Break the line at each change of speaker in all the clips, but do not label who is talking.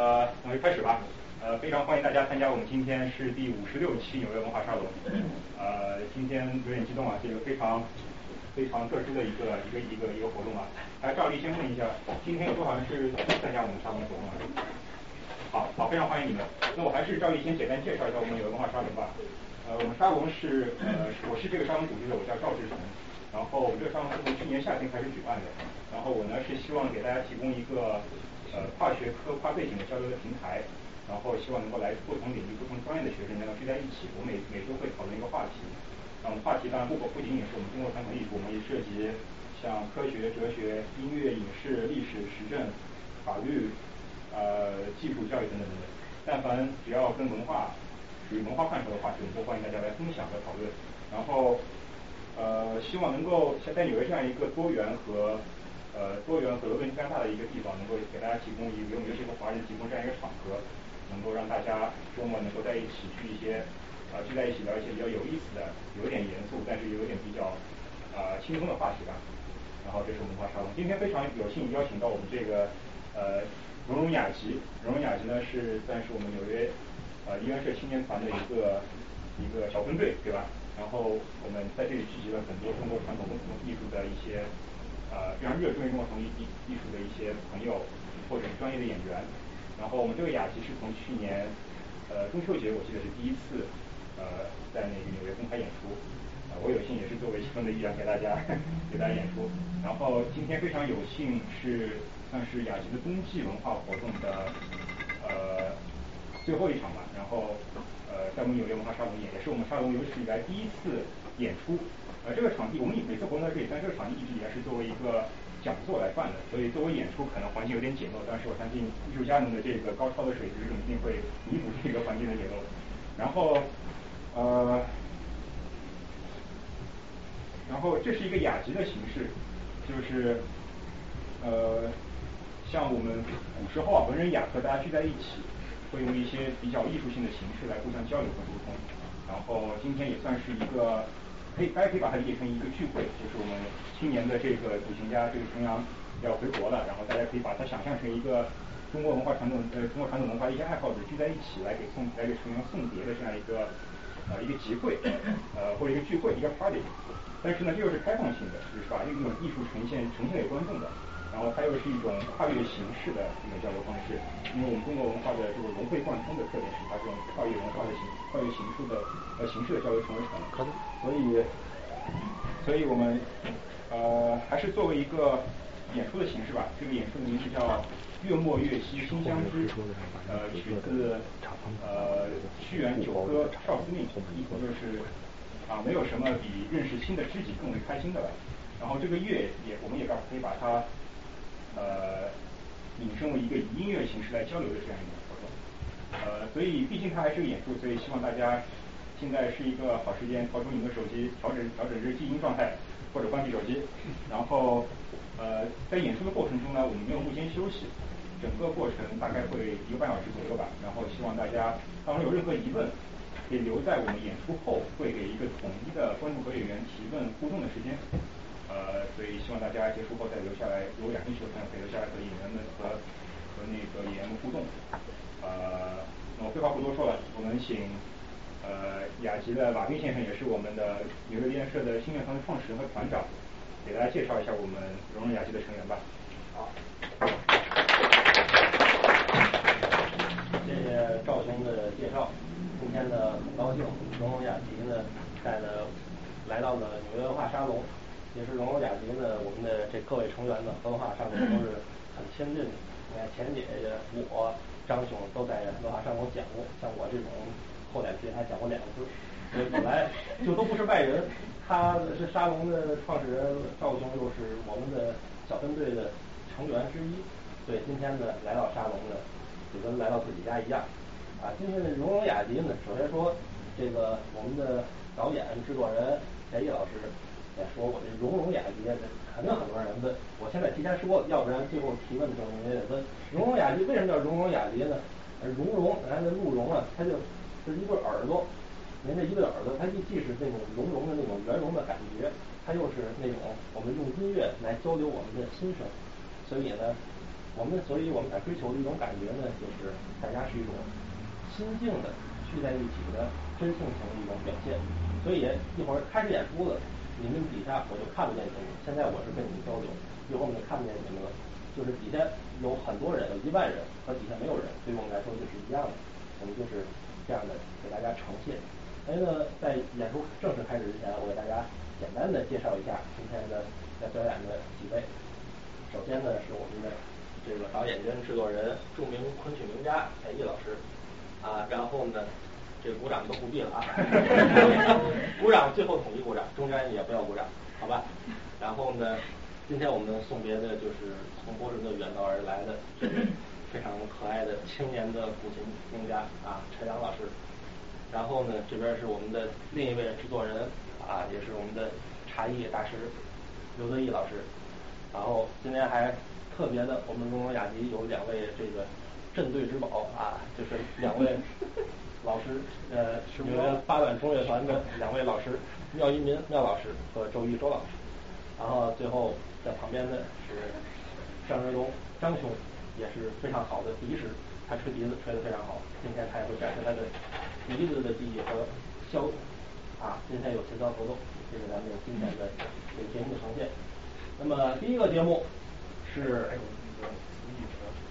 呃，那就开始吧。呃，非常欢迎大家参加我们今天是第五十六期纽约文化沙龙。呃，今天有点激动啊，这个非常非常特殊的一个一个一个一个活动啊。来，赵丽先问一下，今天有多少人是参加我们沙龙活动啊？好，好，非常欢迎你们。那我还是赵丽先简单介绍一下我们纽约文化沙龙吧。呃，我们沙龙是呃，我是这个沙龙组织者，我叫赵志成。然后这个沙龙是从去年夏天开始举办的。然后我呢是希望给大家提供一个呃跨学科、跨背景的交流的平台。然后希望能够来不同领域、不同专业的学生能够聚在一起。我每每周会讨论一个话题。那我们话题当然不不仅仅是我们中国传统艺术，我们也涉及像科学、哲学、音乐、影视、历史、时政、法律、呃技术教育等等等等。但凡只要跟文化属于文化范畴的话题，我们都欢迎大家来分享和讨论。然后。呃，希望能够在纽约这样一个多元和呃多元和问题非常大的一个地方，能够给大家提供一个，尤其是华人提供这样一个场合，能够让大家周末能够在一起去一些啊聚在一起聊一些比较有意思的、有点严肃，但是有点比较啊轻松的话题吧。然后这是文化沙龙，今天非常有幸邀请到我们这个呃荣荣雅集，荣荣雅集呢是算是我们纽约呃音乐社青年团的一个一个小分队，对吧？然后我们在这里聚集了很多中国传统艺术的一些呃非常热衷于中国传统艺艺术的一些朋友或者专业的演员。然后我们这个雅集是从去年呃中秋节我记得是第一次呃在那个纽约公开演出，呃我有幸也是作为其中的一员给大家 给大家演出。然后今天非常有幸是算是雅集的冬季文化活动的呃最后一场吧。然后。呃，在我们纽约文化沙龙，也是我们沙龙有史以来第一次演出。呃，这个场地我们每次活动在这里，但这个场地一直以来是作为一个讲座来办的，所以作为演出可能环境有点简陋，但是我相信艺术家们的这个高超的水平一定会弥补这个环境的简陋。然后呃，然后这是一个雅集的形式，就是呃，像我们古时候啊文人雅客大家聚在一起。会用一些比较艺术性的形式来互相交流和沟通，然后今天也算是一个，可以大家可以把它理解成一个聚会，就是我们青年的这个旅行家这个重阳要回国了，然后大家可以把它想象成一个中国文化传统呃中国传统文化一些爱好者聚在一起来给送来给重阳送别的这样一个呃一个集会，呃或者一个聚会一个 party，但是呢这又是开放性的，就是把这种艺术呈现呈现给观众的。然后它又是一种跨越形式的一种交流方式，因为我们中国文化的这个融会贯通的特点是它这种跨越文化的形跨越形式的呃形式的交流成为可能，所以所以我们呃还是作为一个演出的形式吧，这个演出的名字叫月末月夕馨相知，呃取自呃屈原九歌少司命，意思就是啊没有什么比认识新的知己更为开心的了，然后这个月也我们也可以把它。呃，引申为一个以音乐形式来交流的这样一个呃，所以毕竟它还是个演出，所以希望大家现在是一个好时间，掏出你的手机，调整调整这静音状态，或者关闭手机，然后呃，在演出的过程中呢，我们没有幕间休息，整个过程大概会一个半小时左右吧，然后希望大家当中有任何疑问，可以留在我们演出后，会给一个统一的观众和演员提问互动的时间。呃，所以希望大家结束后再留下来，有感兴趣的朋友可以留下来和演员们和和那个演员们互动。呃，那我废话不多说了，我们请呃雅集的马斌先生，也是我们的纽约梨园社的新乐团的创始人和团长，给大家介绍一下我们荣荣雅集的成员吧。
好，谢谢赵兄的介绍。今天呢，很高兴荣荣雅集呢带了来到了纽约文化沙龙。也是荣荣雅集呢，我们的这各位成员呢，文化上面都是很亲近的。你看钱姐姐、我、张兄都在文化沙龙讲过，像我这种厚脸皮还讲过两次，所以本来就都不是外人。他是沙龙的创始人赵兄，又是我们的小分队的成员之一，所以今天呢来到沙龙呢，就跟来到自己家一样。啊，今天的荣荣雅集呢，首先说这个我们的导演、制作人田毅老师也。说我这荣荣雅集，肯定很多人问。我现在提前说，要不然最后提问的时候你也得问。荣荣雅集为什么叫荣荣雅集呢？荣荣，咱这鹿茸啊，它就是一对耳朵。人家一对耳朵，它既既是那种绒绒的那种圆融的感觉，它又是那种我们用音乐来交流我们的心声。所以呢，我们所以我们在追求的一种感觉呢，就是大家是一种心境的聚在一起的真性情的一种表现。所以一会儿开始演出了，你们底下我就看不见你们，现在我是跟你们交流，以后我们就看不见你们了。就是底下有很多人，有一万人和底下没有人，对于我们来说就是一样的。我们就是这样的给大家呈现。所以呢，在演出正式开始之前，我给大家简单的介绍一下今天的在表演的几位。首先呢是我们的这个导演兼制作人，著名昆曲名家蔡毅老师。啊，然后呢，这鼓掌都不必了啊，鼓掌最后统一鼓掌，中间也不要鼓掌，好吧？然后呢，今天我们送别的就是从波士顿远道而来的非常可爱的青年的古琴名家啊，陈阳老师。然后呢，这边是我们的另一位制作人啊，也是我们的茶艺大师刘德义老师。然后今天还特别的，我们龙龙雅集有两位这个镇队之宝啊，就是两位老师，呃，纽约八段中乐团的两位老师，廖一民廖老师和周一周老师。然后最后在旁边的是张仁龙张兄，也是非常好的笛师，他吹笛子吹得非常好，今天他也会展示他的笛子的技艺和箫。啊，今天有协调合作，这是咱们今天的这个节目呈现。那么第一个节目是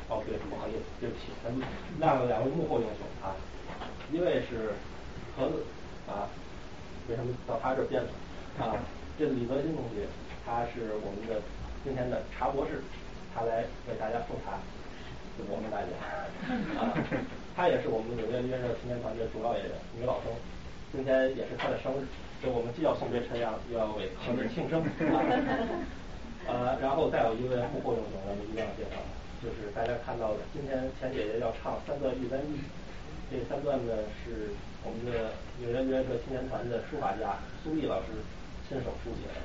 哦对，不好意思，对不起，咱们让了两位幕后英雄啊，一位是盒子啊，为什么到他这编的啊？这李泽新同学，他是我们的今天的茶博士，他来为大家奉茶，我们大家啊，他也是我们纽约约社青年团的主要演员，女老生。今天也是他的生日，所以我们既要送别陈阳，又要为盒子庆生。呃，然后再有一位幕后英雄，咱们一定要介绍，就是大家看到的，今天钱姐姐要唱三段玉簪记，这三段呢是我们的纽约约社青年团的书法家苏毅老师亲手书写的，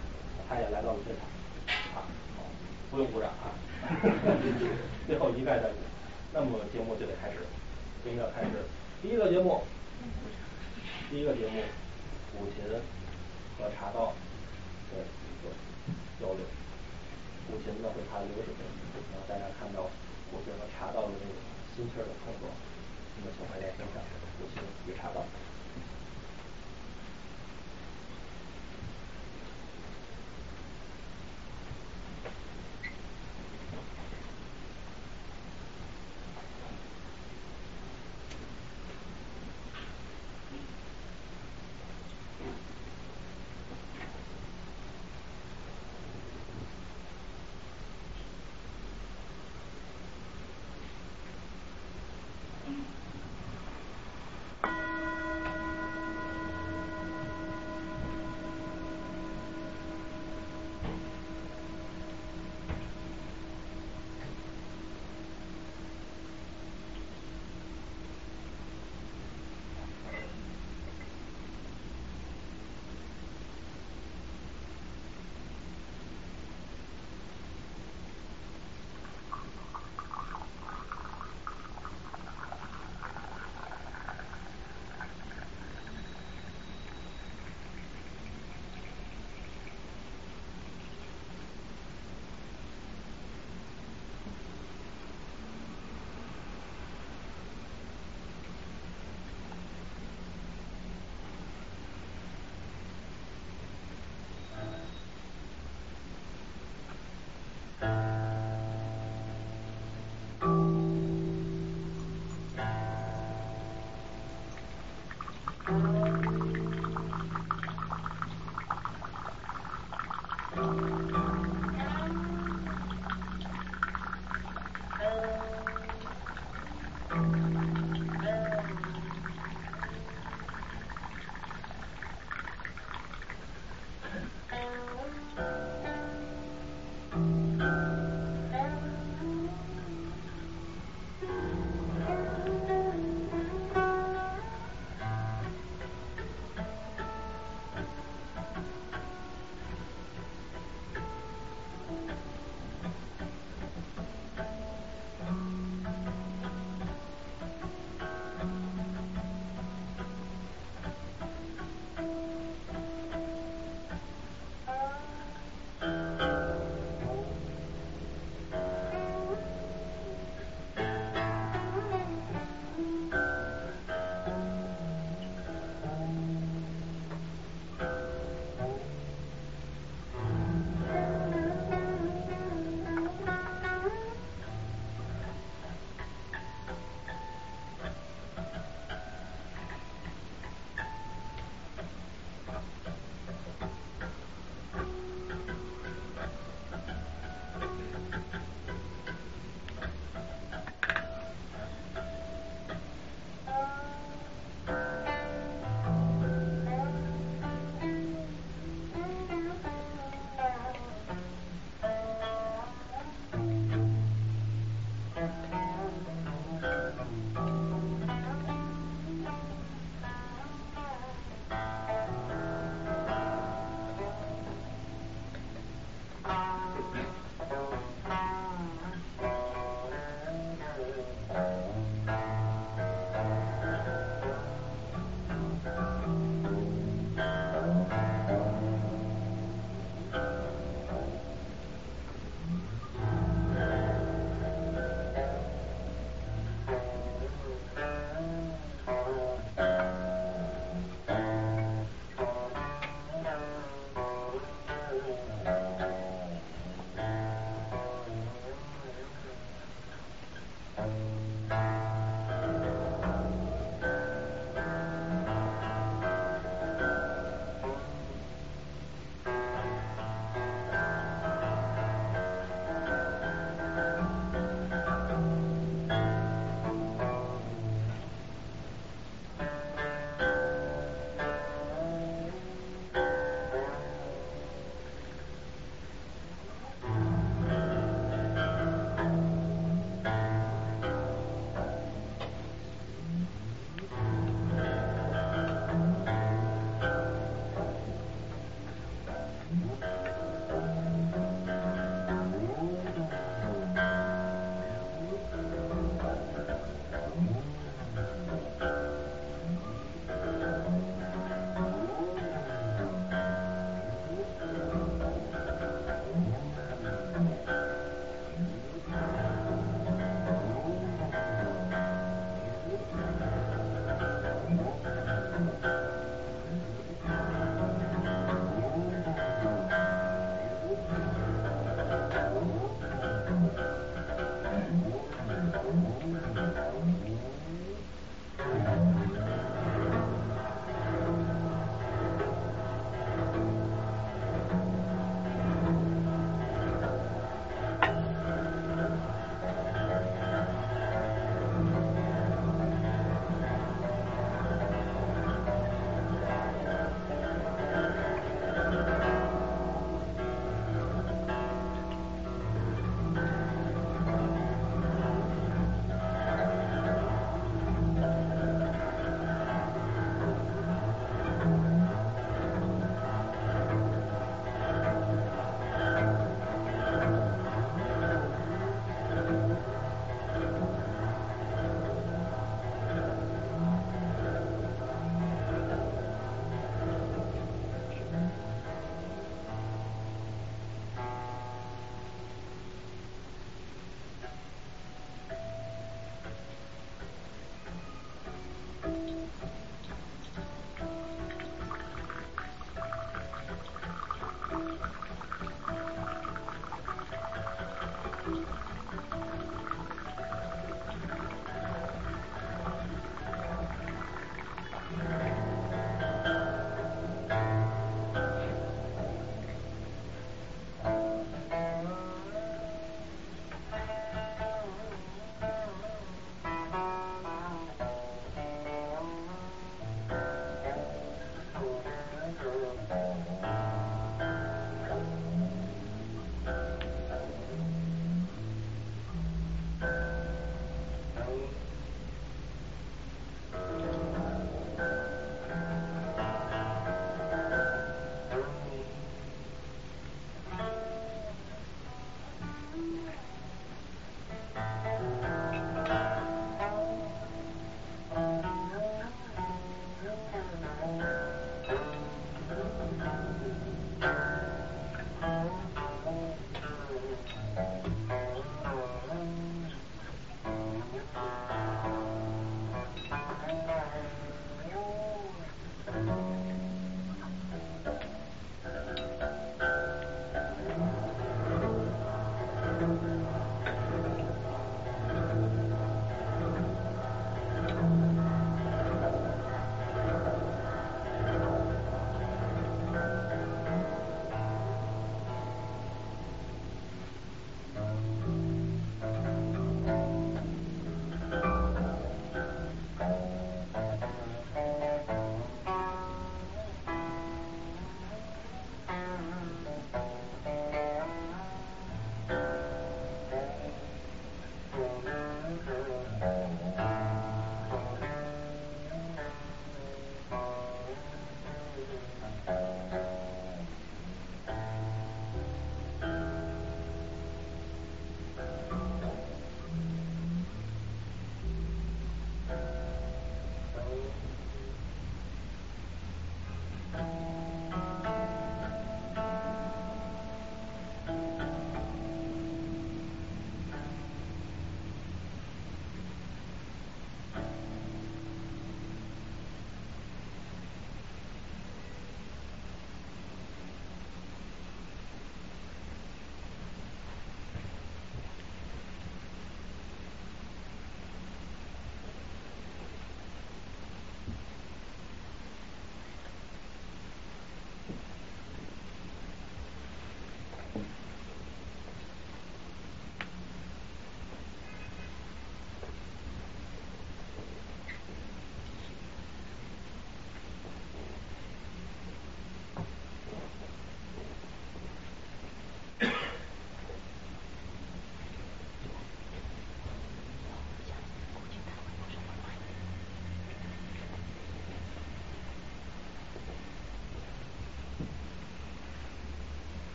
他也来到了现场，啊，好，不用鼓掌啊，最后一概赞成。那么节目就得开始，就应该开始第一个节目。第一个节目，古琴和茶道的一个交流，古琴呢会弹流水，然后大家看到古琴和茶道的那个心气儿的碰撞，那么请大家欣赏古琴与茶道。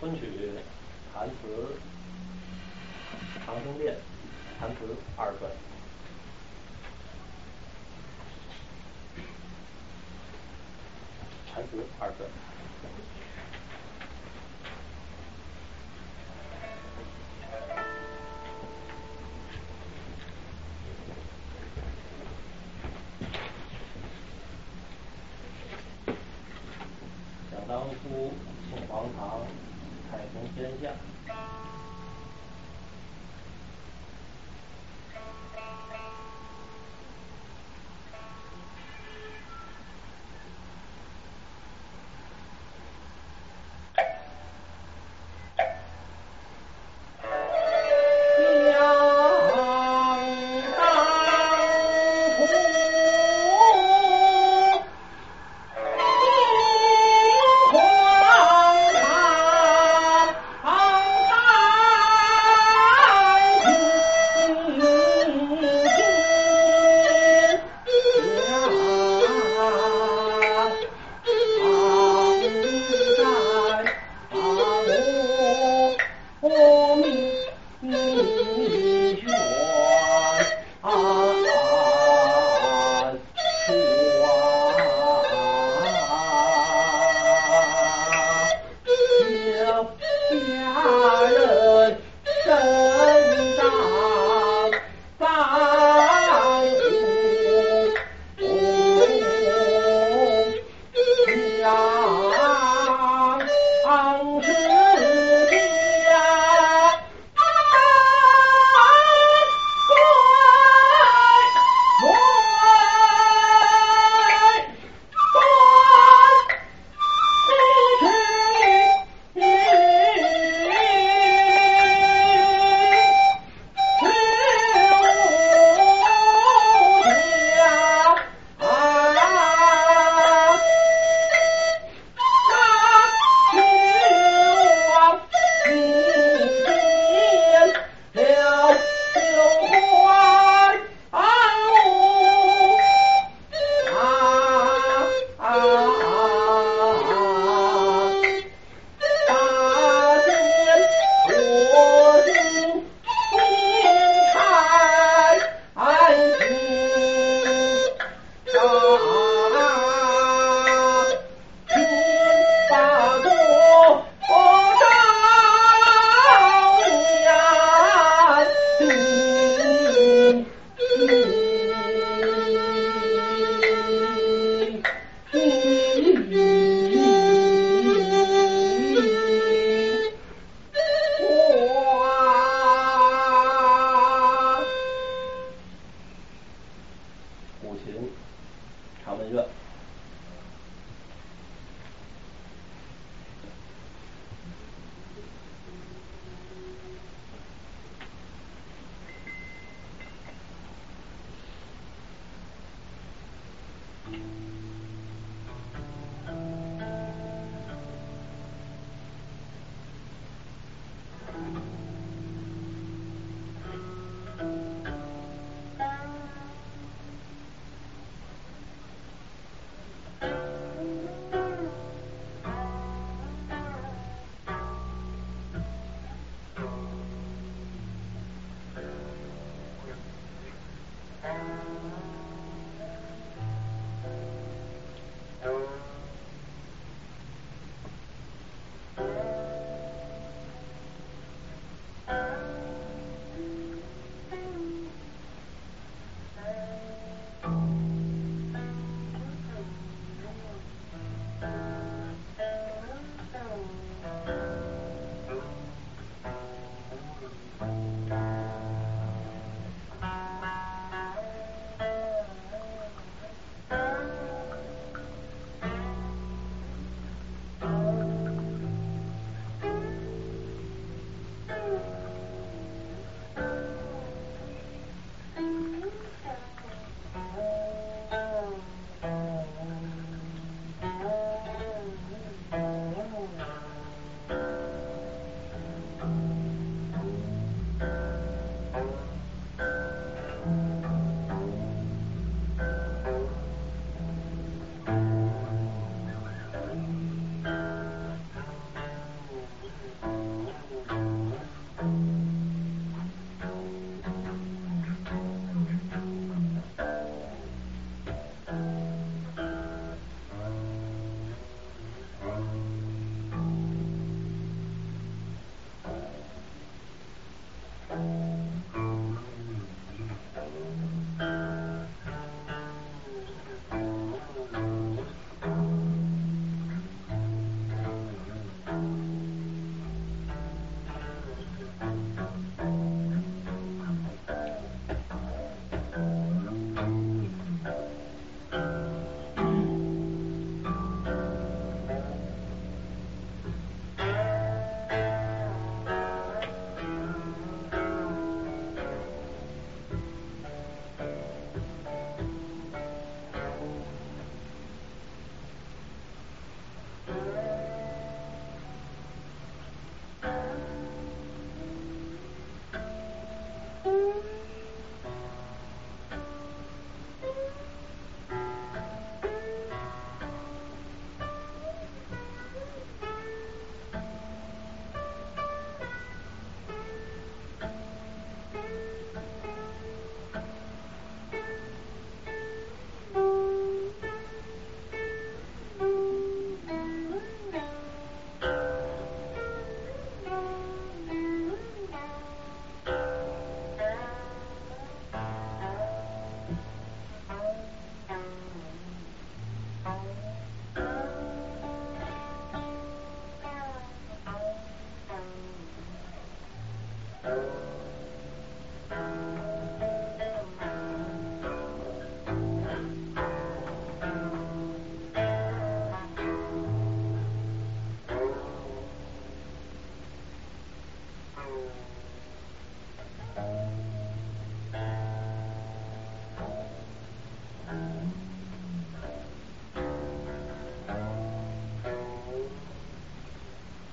昆曲弹词《长生殿》，弹词二分。弹词二分。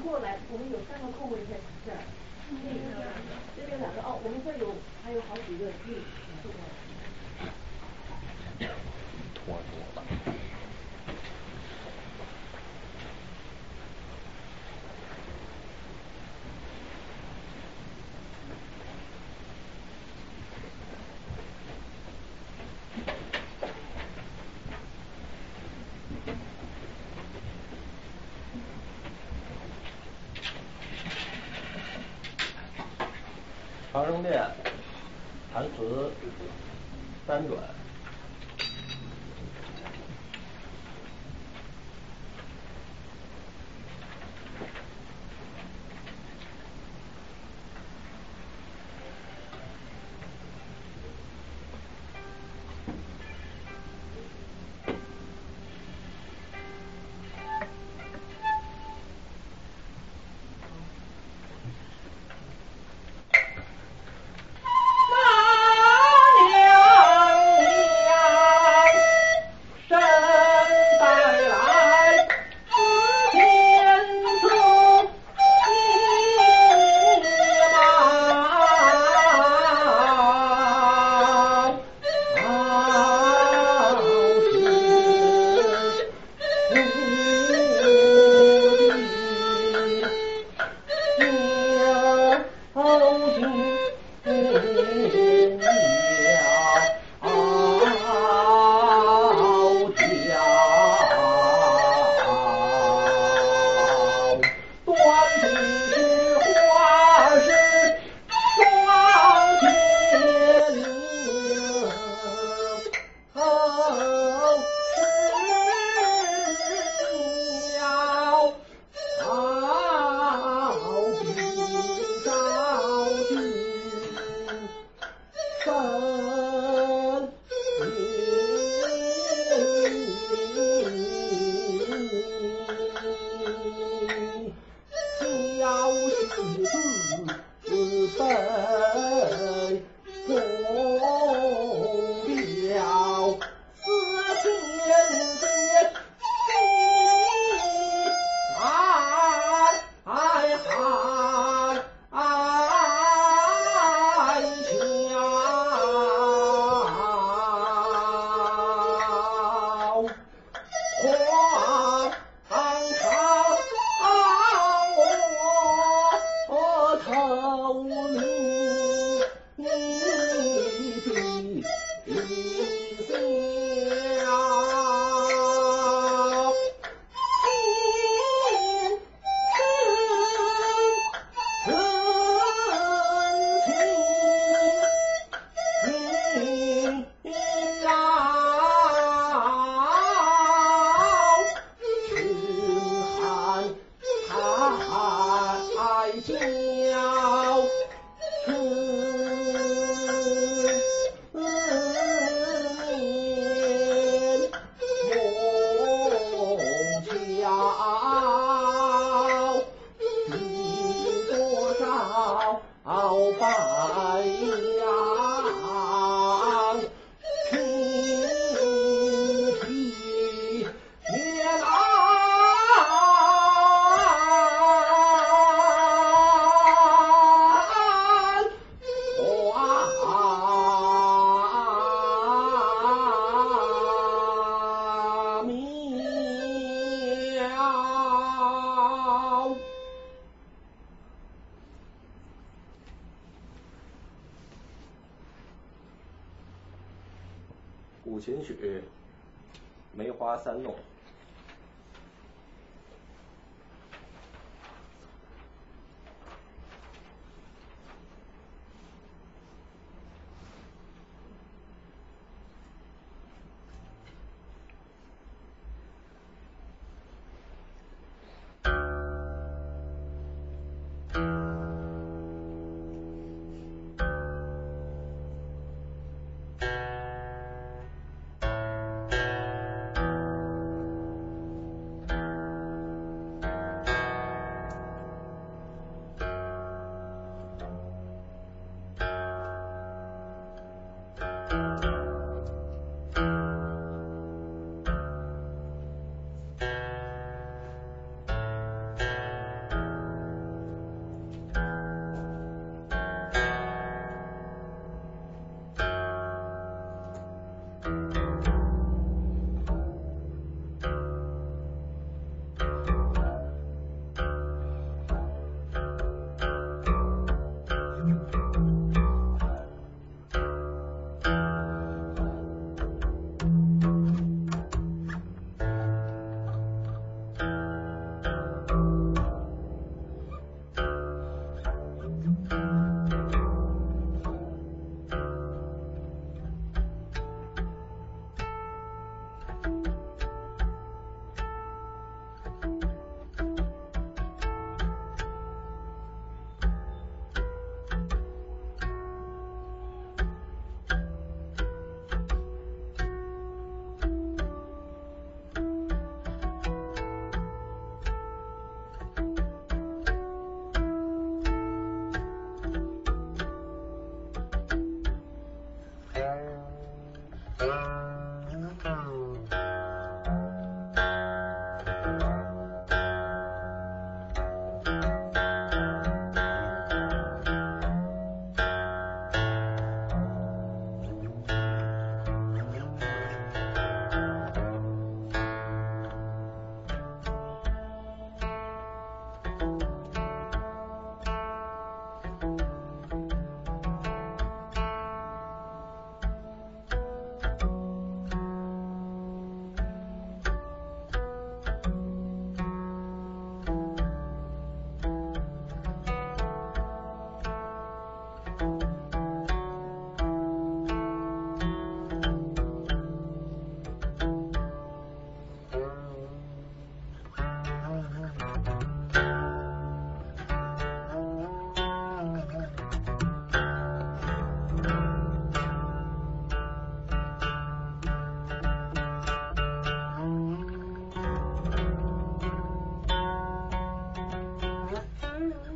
过来，我们有三个空位在这儿，这边两个哦，我们会有还有好几个嗯以坐过来。
拖拖吧。练，弹词，三转。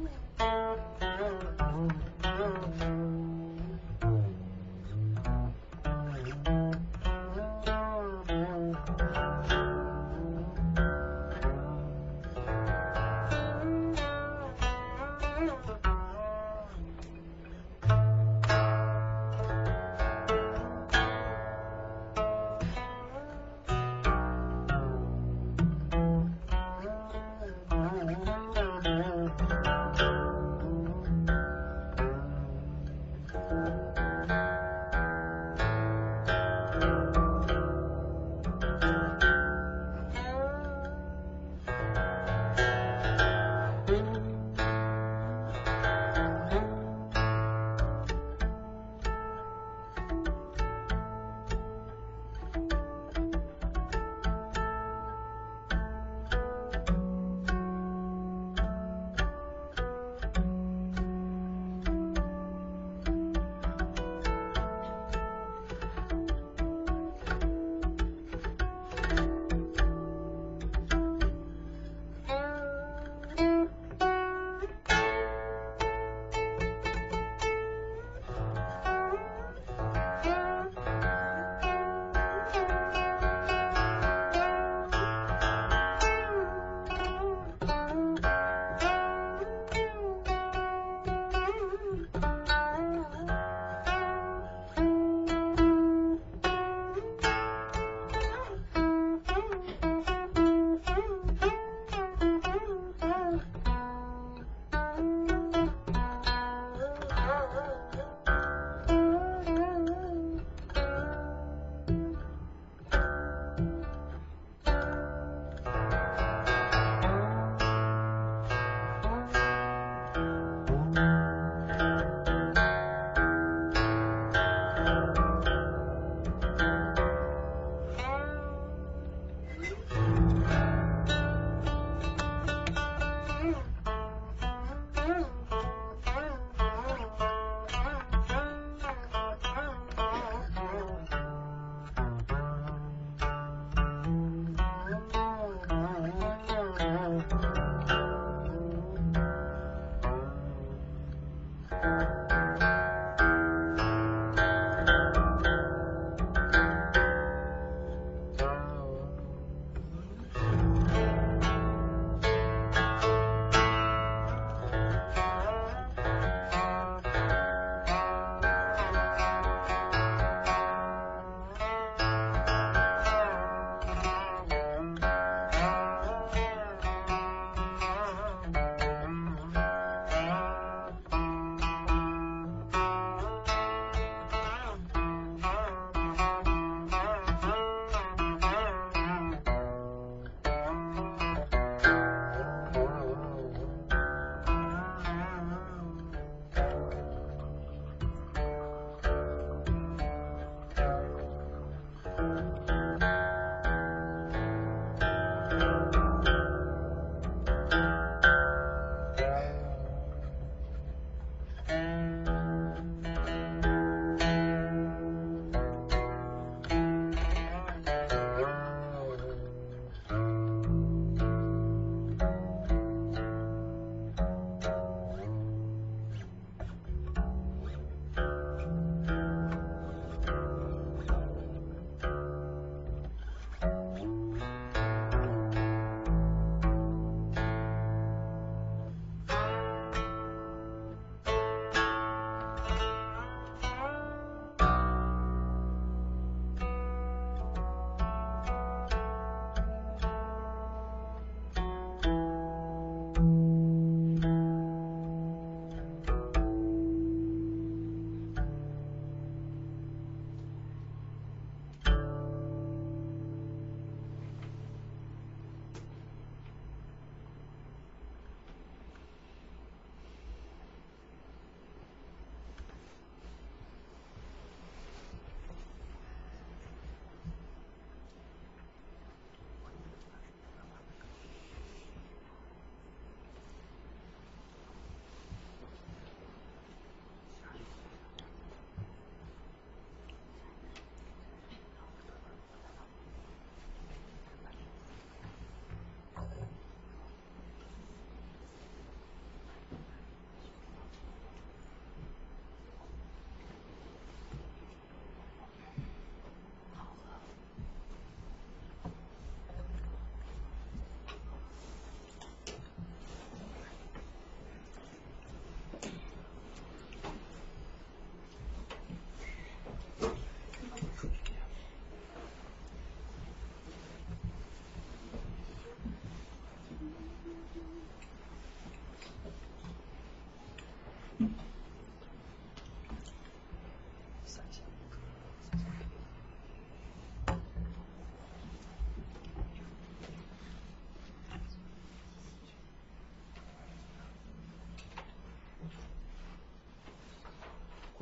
will.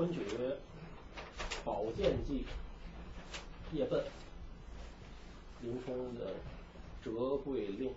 昆曲《宝剑记》叶笨，林冲的折桂令。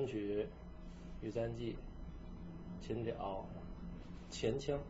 昆曲、玉簪记、
秦调、前腔。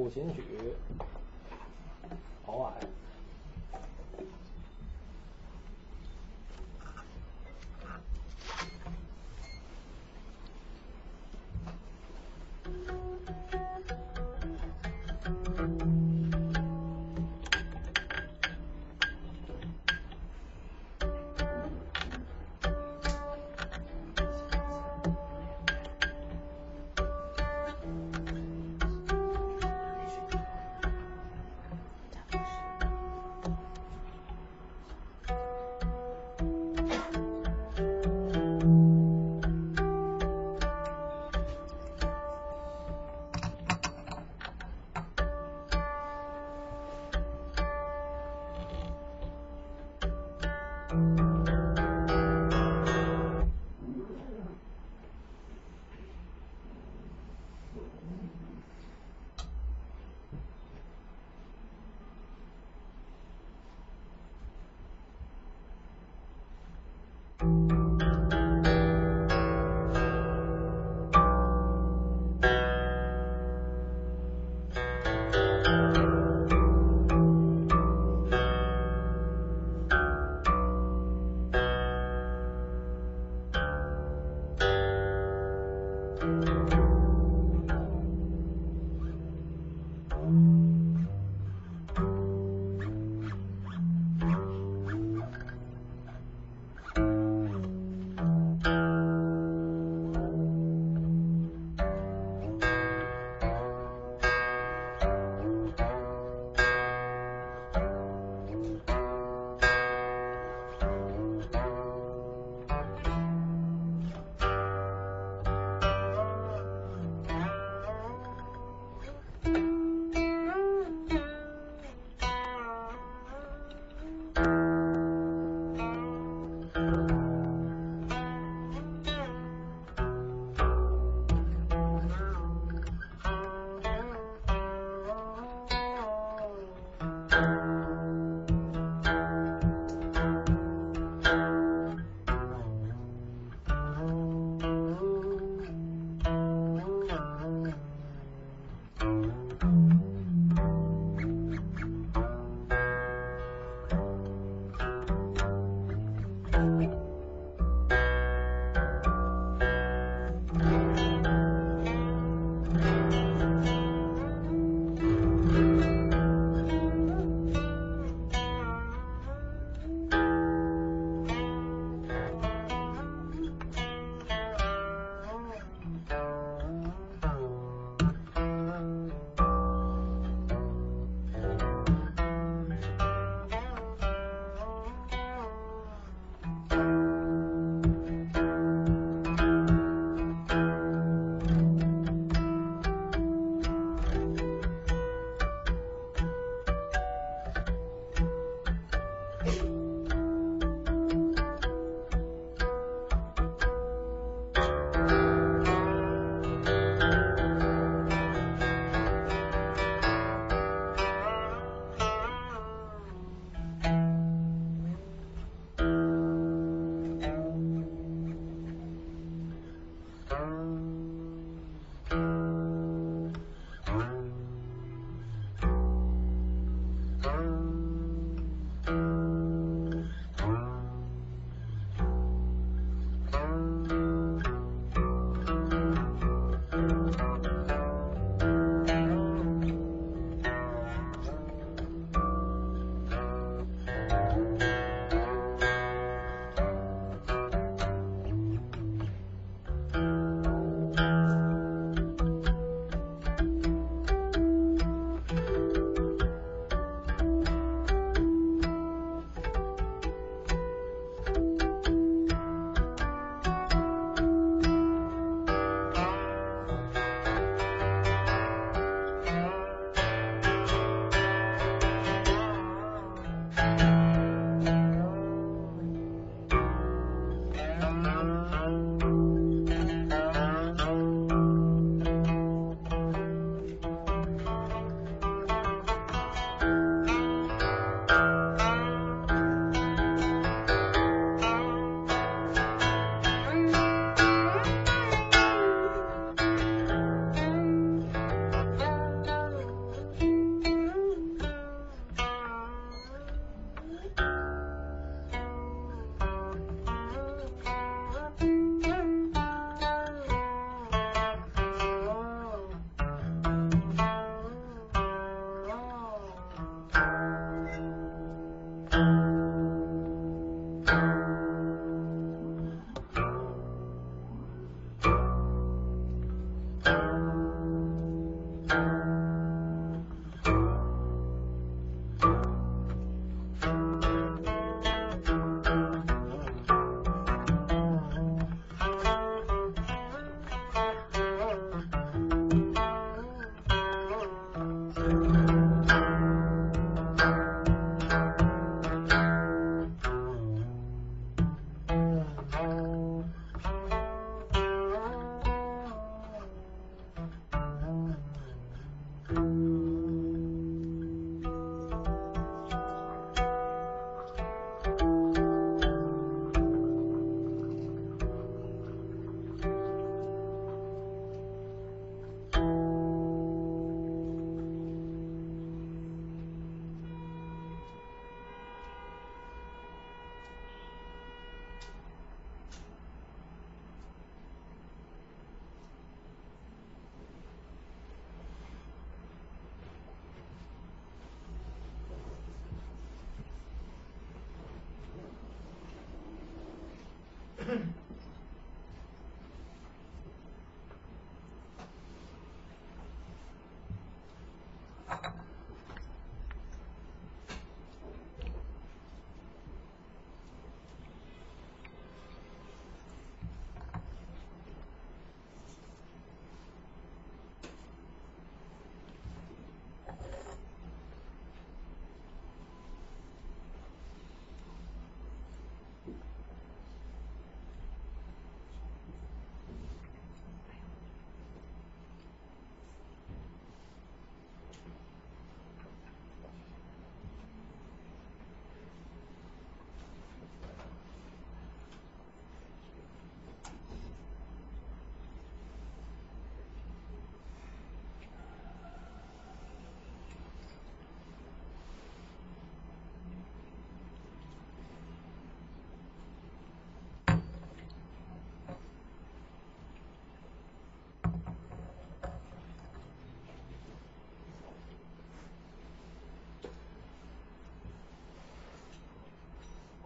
古琴曲好啊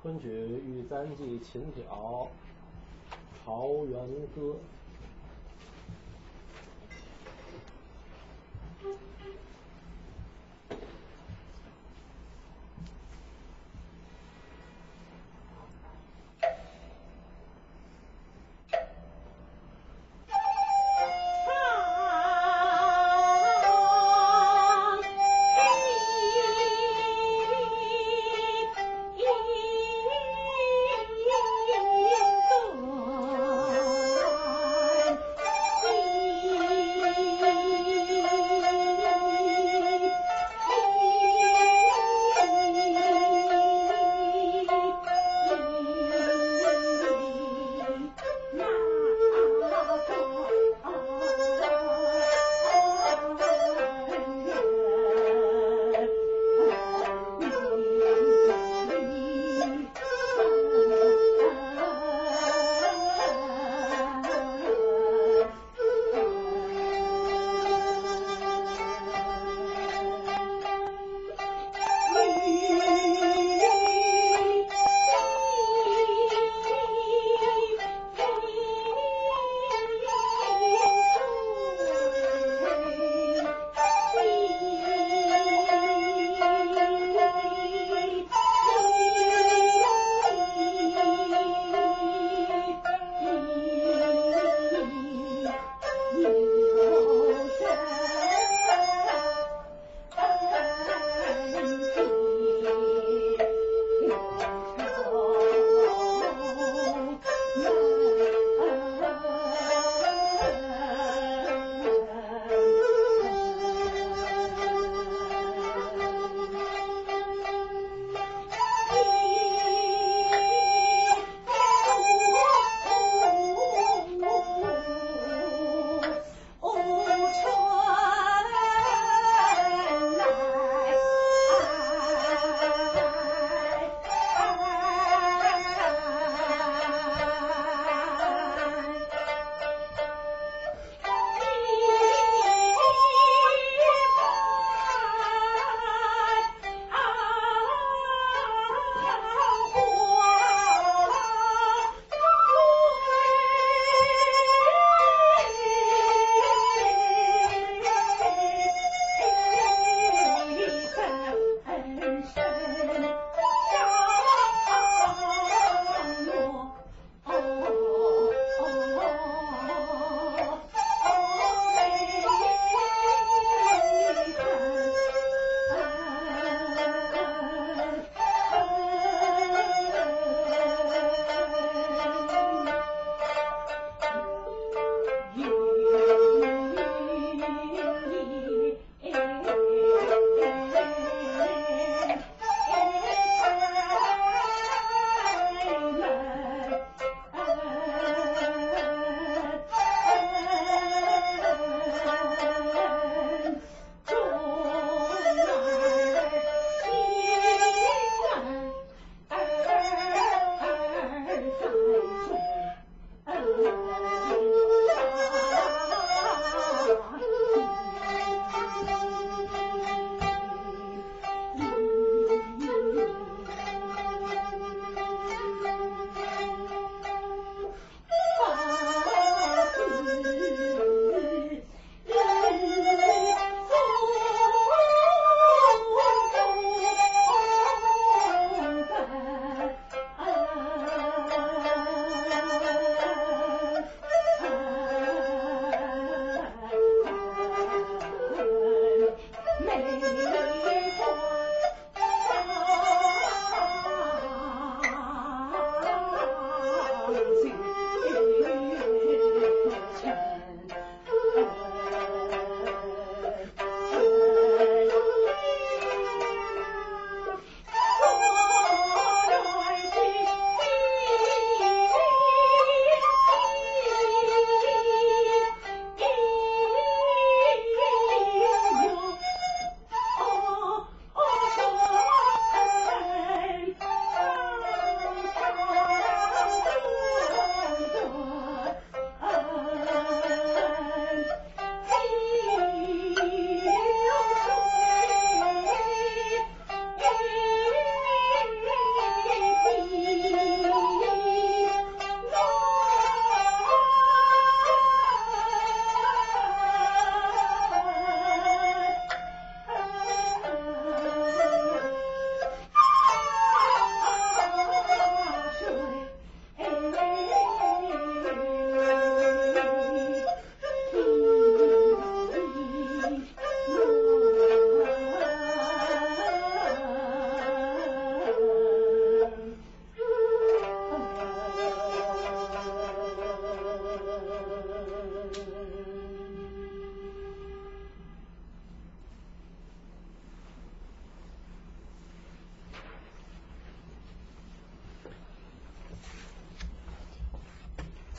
昆曲《玉簪记·琴挑》桃源歌。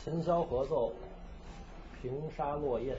琴箫合奏，平沙落雁。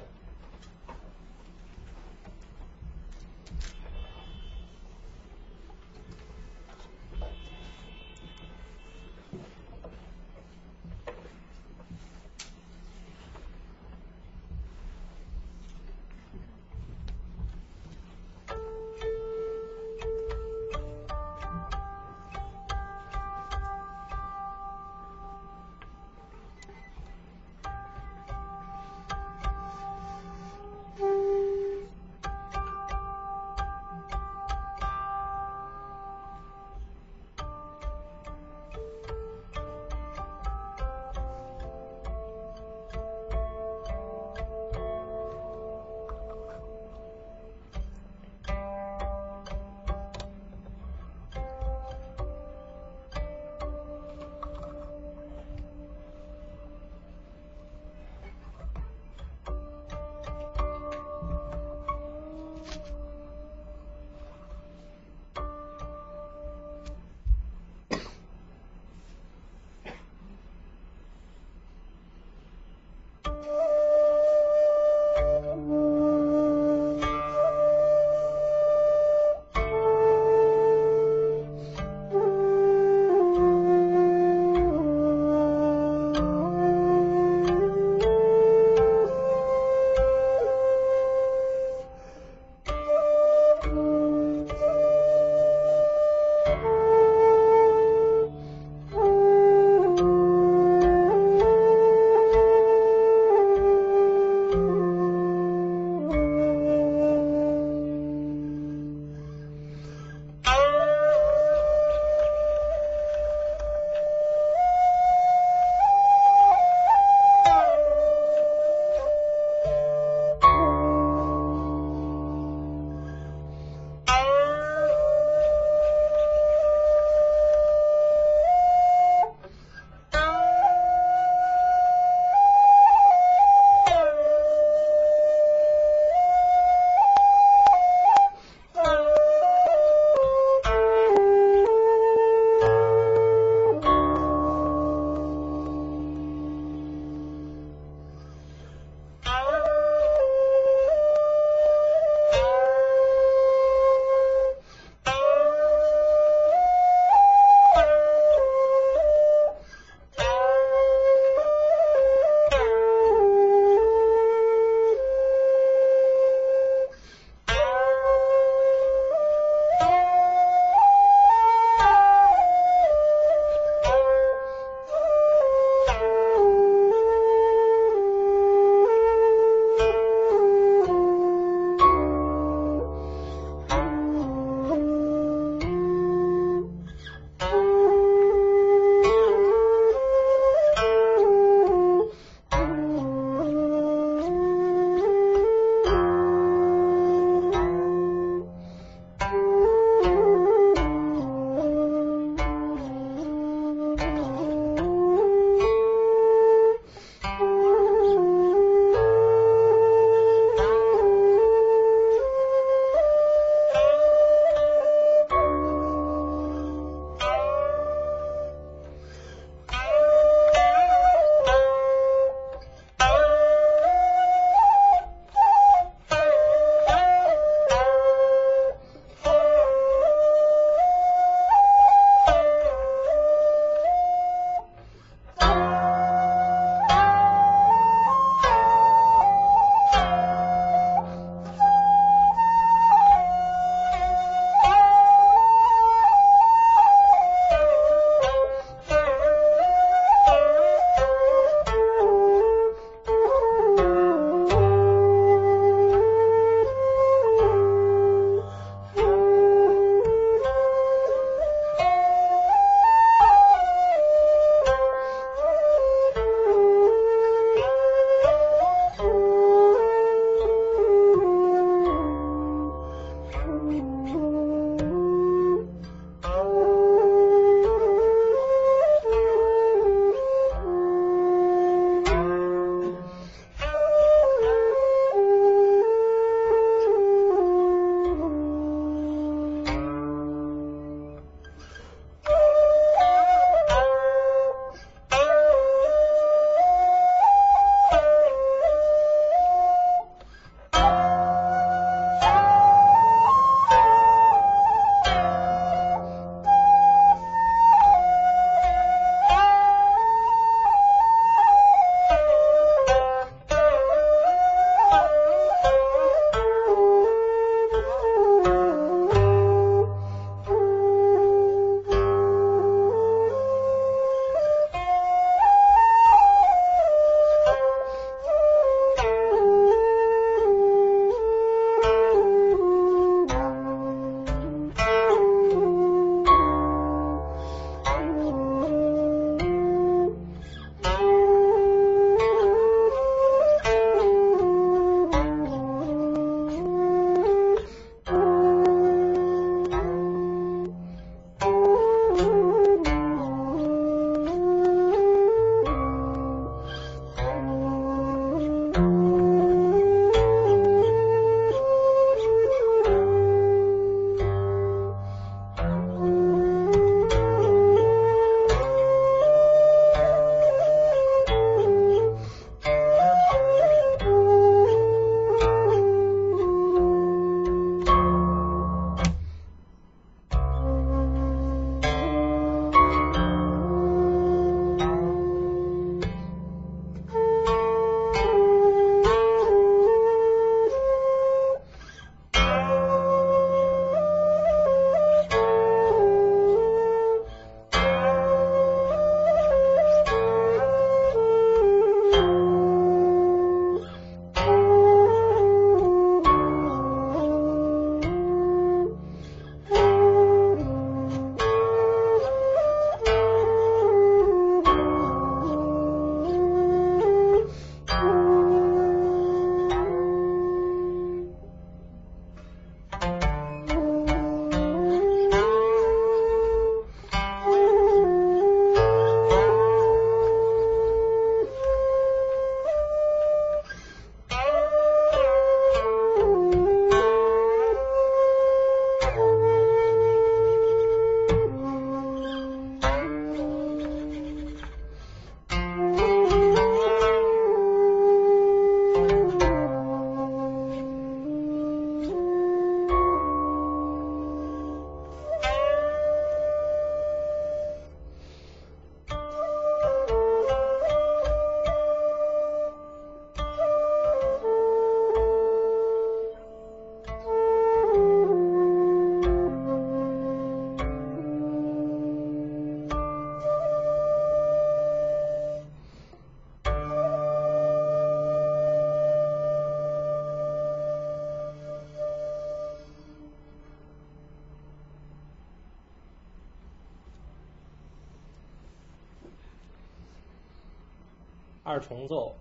二重奏，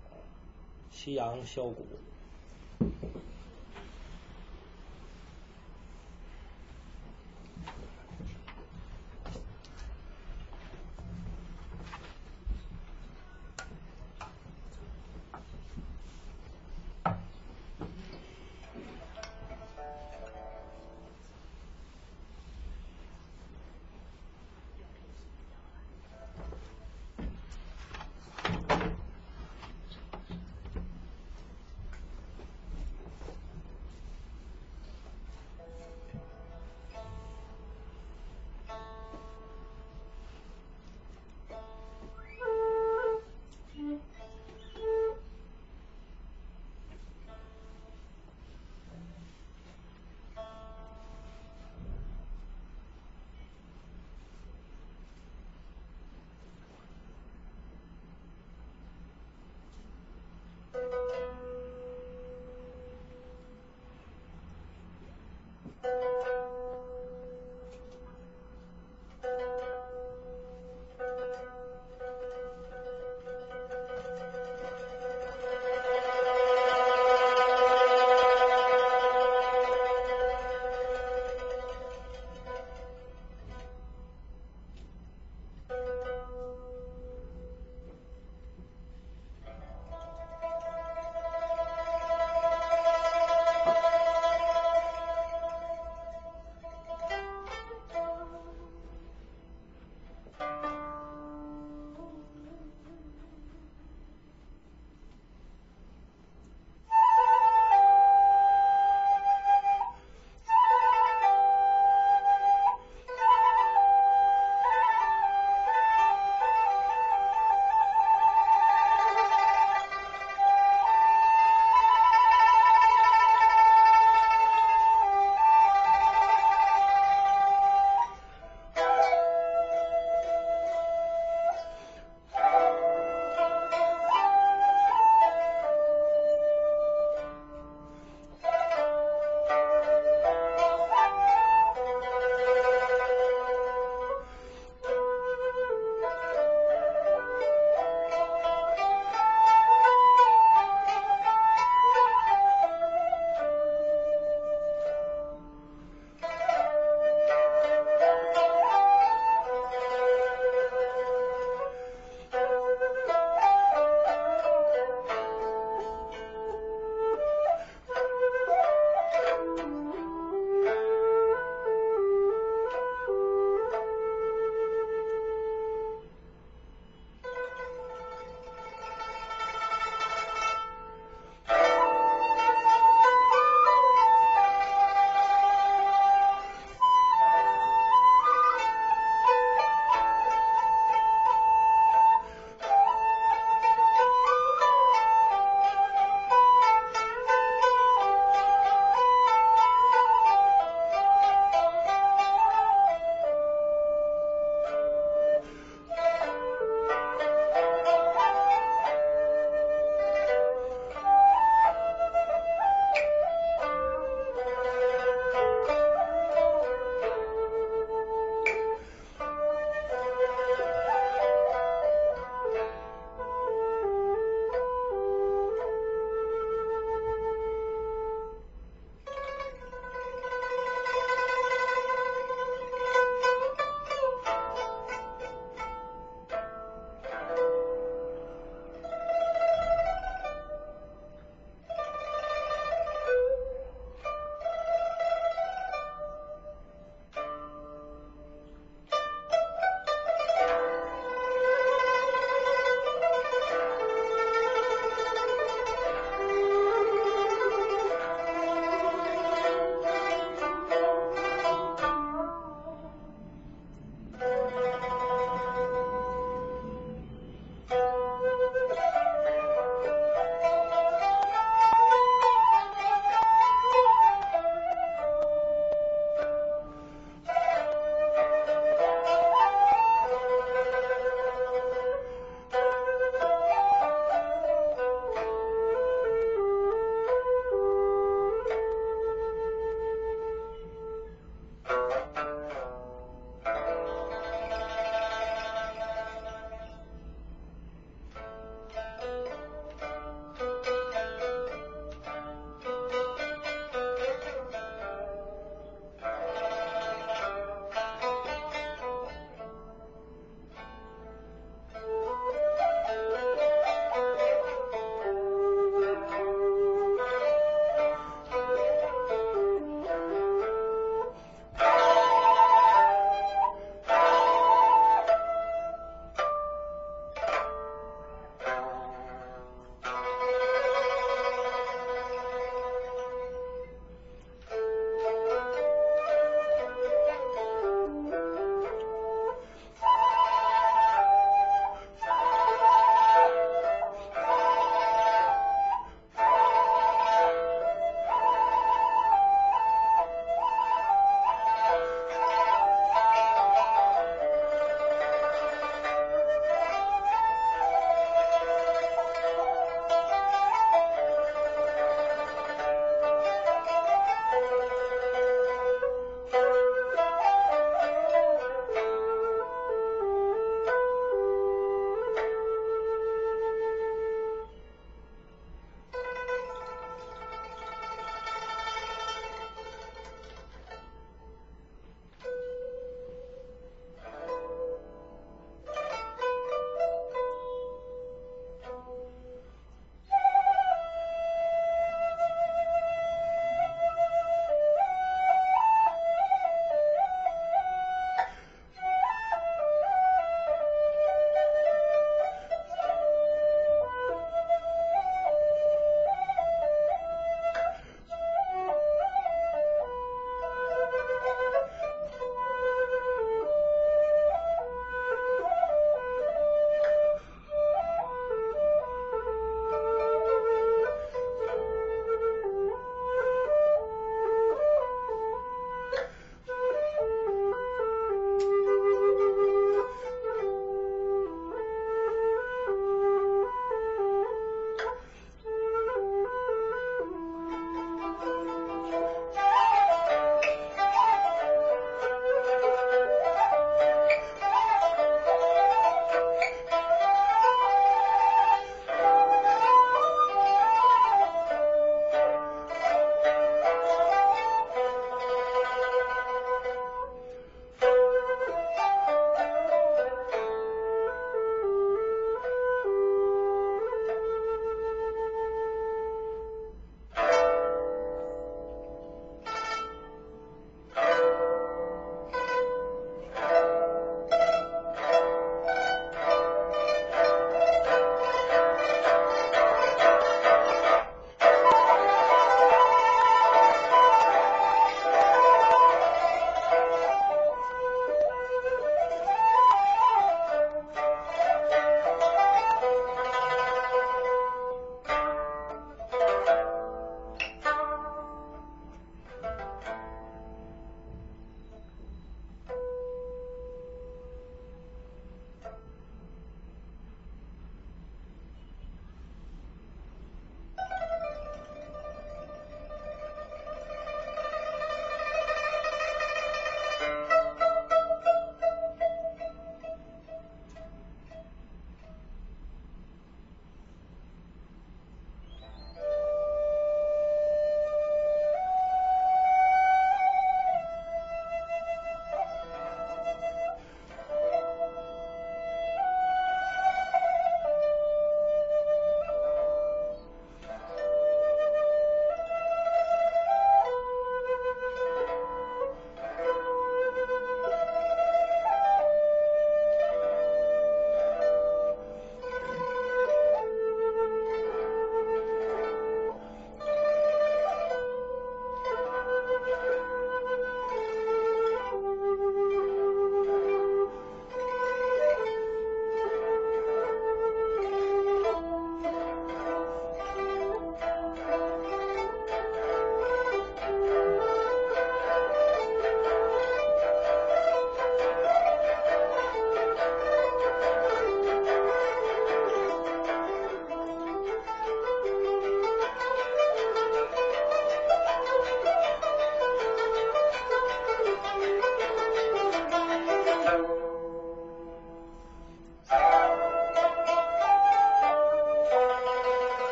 夕阳箫鼓。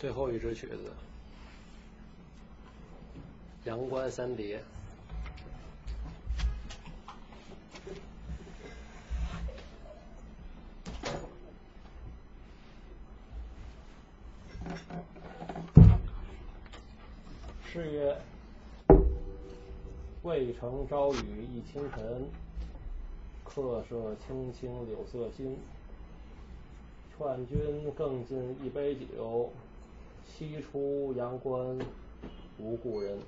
最后一支曲子，《阳关三叠》。诗曰：渭城朝雨浥轻尘，客舍青青柳色新。劝君更尽一杯酒，西出阳关无故人。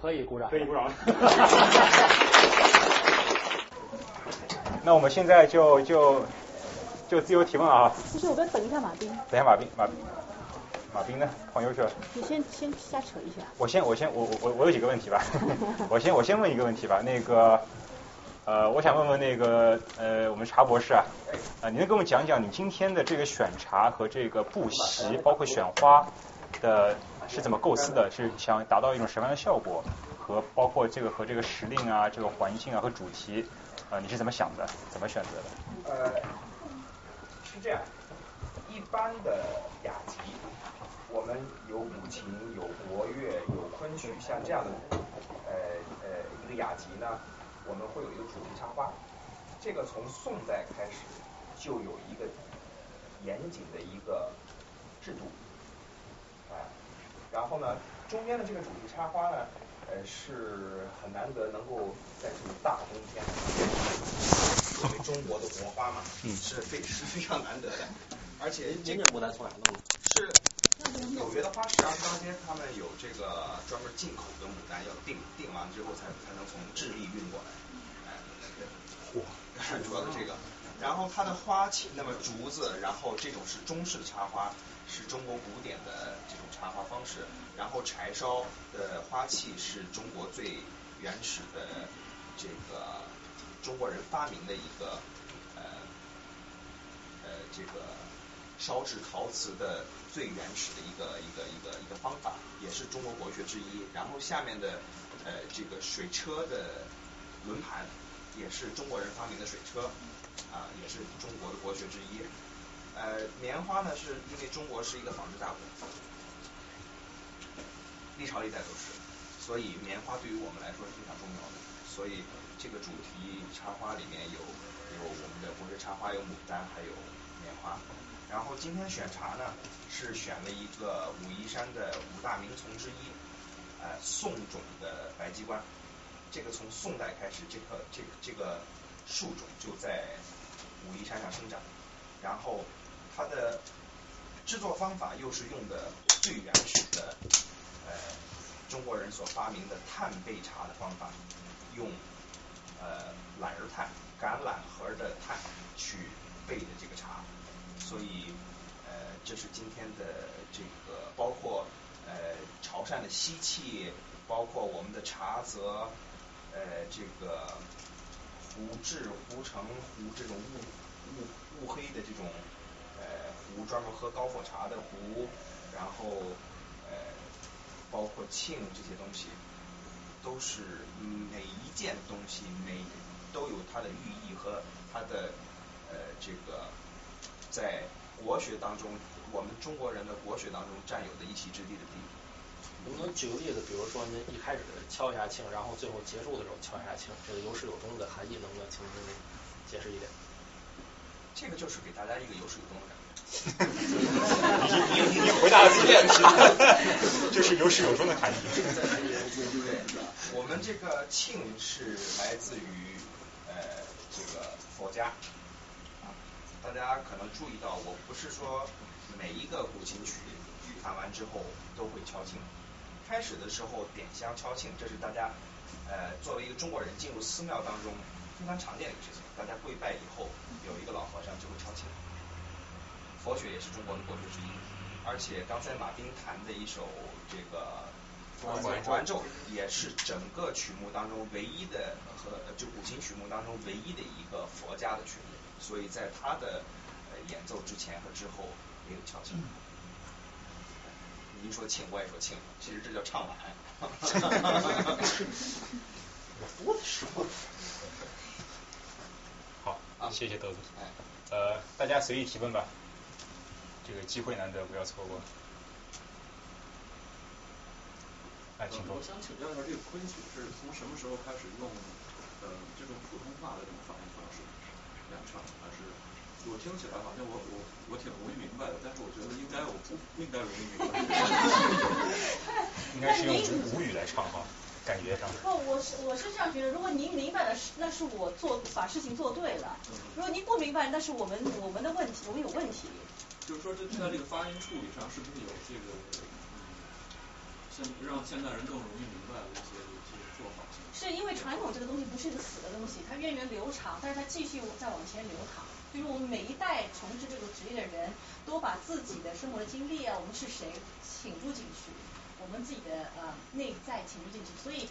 可以鼓掌。
可以鼓掌。那我们现在就就就自由提问啊。
不是，我们等一下马斌。
等一下马斌马斌马斌呢？跑牛去了。
你先先瞎扯一下。
我先我先我我我我有几个问题吧。我先我先问一个问题吧。那个呃，我想问问那个呃，我们茶博士啊，啊，你能给我们讲讲你今天的这个选茶和这个布席，包括选花的是怎么构思的？是想达到一种什么样的效果？和包括这个和这个时令啊，这个环境啊和主题，啊，你是怎么想的？怎么选择
的？呃，是这样，一般的雅集，我们有古琴，有国乐，有昆曲，像这样的呃呃一个雅集呢，我们会有一个主题插花。这个从宋代开始就有一个严谨的一个制度，然后呢，中间的这个主题插花呢。呃，是很难得能够在这种大冬天，作为中国的国花嘛，是非是非常难得的。而且这个
牡丹从哪弄的？
是纽约的花市二十当天，他们有这个专门进口的牡丹，要订订完之后才才能从智利运过来。哎，嚯，主要的这个。然后它的花器，那么竹子，然后这种是中式的插花，是中国古典的这种插花方式。然后柴烧的花器是中国最原始的这个中国人发明的一个呃呃这个烧制陶瓷的最原始的一个一个一个一个方法，也是中国国学之一。然后下面的呃这个水车的轮盘也是中国人发明的水车。啊，也是中国的国学之一。呃，棉花呢，是因为中国是一个纺织大国，历朝历代都是，所以棉花对于我们来说是非常重要的。所以这个主题插花里面有有我们的国学插花，有牡丹，还有棉花。然后今天选茶呢，是选了一个武夷山的五大名丛之一，呃，宋种的白鸡冠。这个从宋代开始，这棵这个这个。树种就在武夷山上生长，然后它的制作方法又是用的最原始的呃中国人所发明的炭焙茶的方法，用呃榄仁炭、橄榄核的炭去焙的这个茶，所以呃这是今天的这个包括呃潮汕的锡器，包括我们的茶则呃这个。壶制、壶成、壶这种雾雾雾黑的这种呃壶，专门喝高火茶的壶，然后呃包括庆这些东西，都是每一件东西每都有它的寓意和它的呃这个在国学当中，我们中国人的国学当中占有的一席之地的地方。
能不能举个例子？比如说您一开始敲一下磬，然后最后结束的时候敲一下磬，这个有始有终的含义，能不能请您解释一点？
这个就是给大家一个有始有终的感觉。
你你你回答了四遍，这是有始有终的含义。
我们这个磬是来自于呃这个佛家啊，大家可能注意到，我不是说每一个古琴曲弹完之后都会敲磬。开始的时候点香敲磬，这是大家呃作为一个中国人进入寺庙当中非常常见的一个事情。大家跪拜以后，有一个老和尚就会敲磬。佛学也是中国的国学之一，而且刚才马丁弹的一首这个《还咒》，也是整个曲目当中唯一的和就古琴曲目当中唯一的一个佛家的曲目，所以在他的演奏之前和之后也有敲磬。您说请，我也说请，其实这叫唱晚。
我说。好，谢谢豆子。呃，大家随意提问吧，这个机会难得，不要错过。哎，请说。
我想请教一下，这个昆曲是从什么时候开始用呃这种普通话的这种发音方式来唱？还是我听起来好像我我我挺容易明白的，但是我觉得应该我不不应该容易明白。
应该是用吴语来唱吧，感觉上。
不，我是我是这样觉得，如果您明白了，是那是我做把事情做对了。如果您不明白，那是我们我们的问题，我们有问题。
就是说，这在这个发音处理上，是不是有这个？现让现代人更容易明白的一些一些做法。
是因为传统这个东西不是一个死的东西，它源远流长，但是它继续在往前流淌。就是我们每一代从事这个职业的人都把自己的生活的经历啊，我们是谁请入进去，我们自己的呃内在请入进去，所以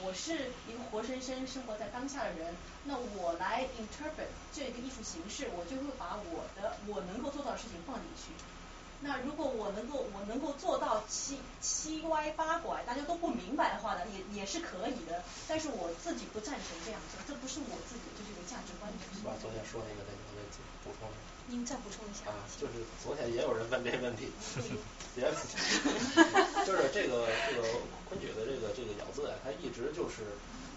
我我是一个活生生生活在当下的人，那我来 interpret 这个艺术形式，我就会把我的我能够做到的事情放进去。那如果我能够我能够做到七七歪八拐，大家都不明白的话呢，也也是可以的。但是我自己不赞成这样做，这不是我自己这是一个价值观。
把昨天说那个那个补充。
您再补充一下。
啊，就是昨天也有人问这个问题，别问题，就是这个这个昆曲的这个这个咬字啊，它一直就是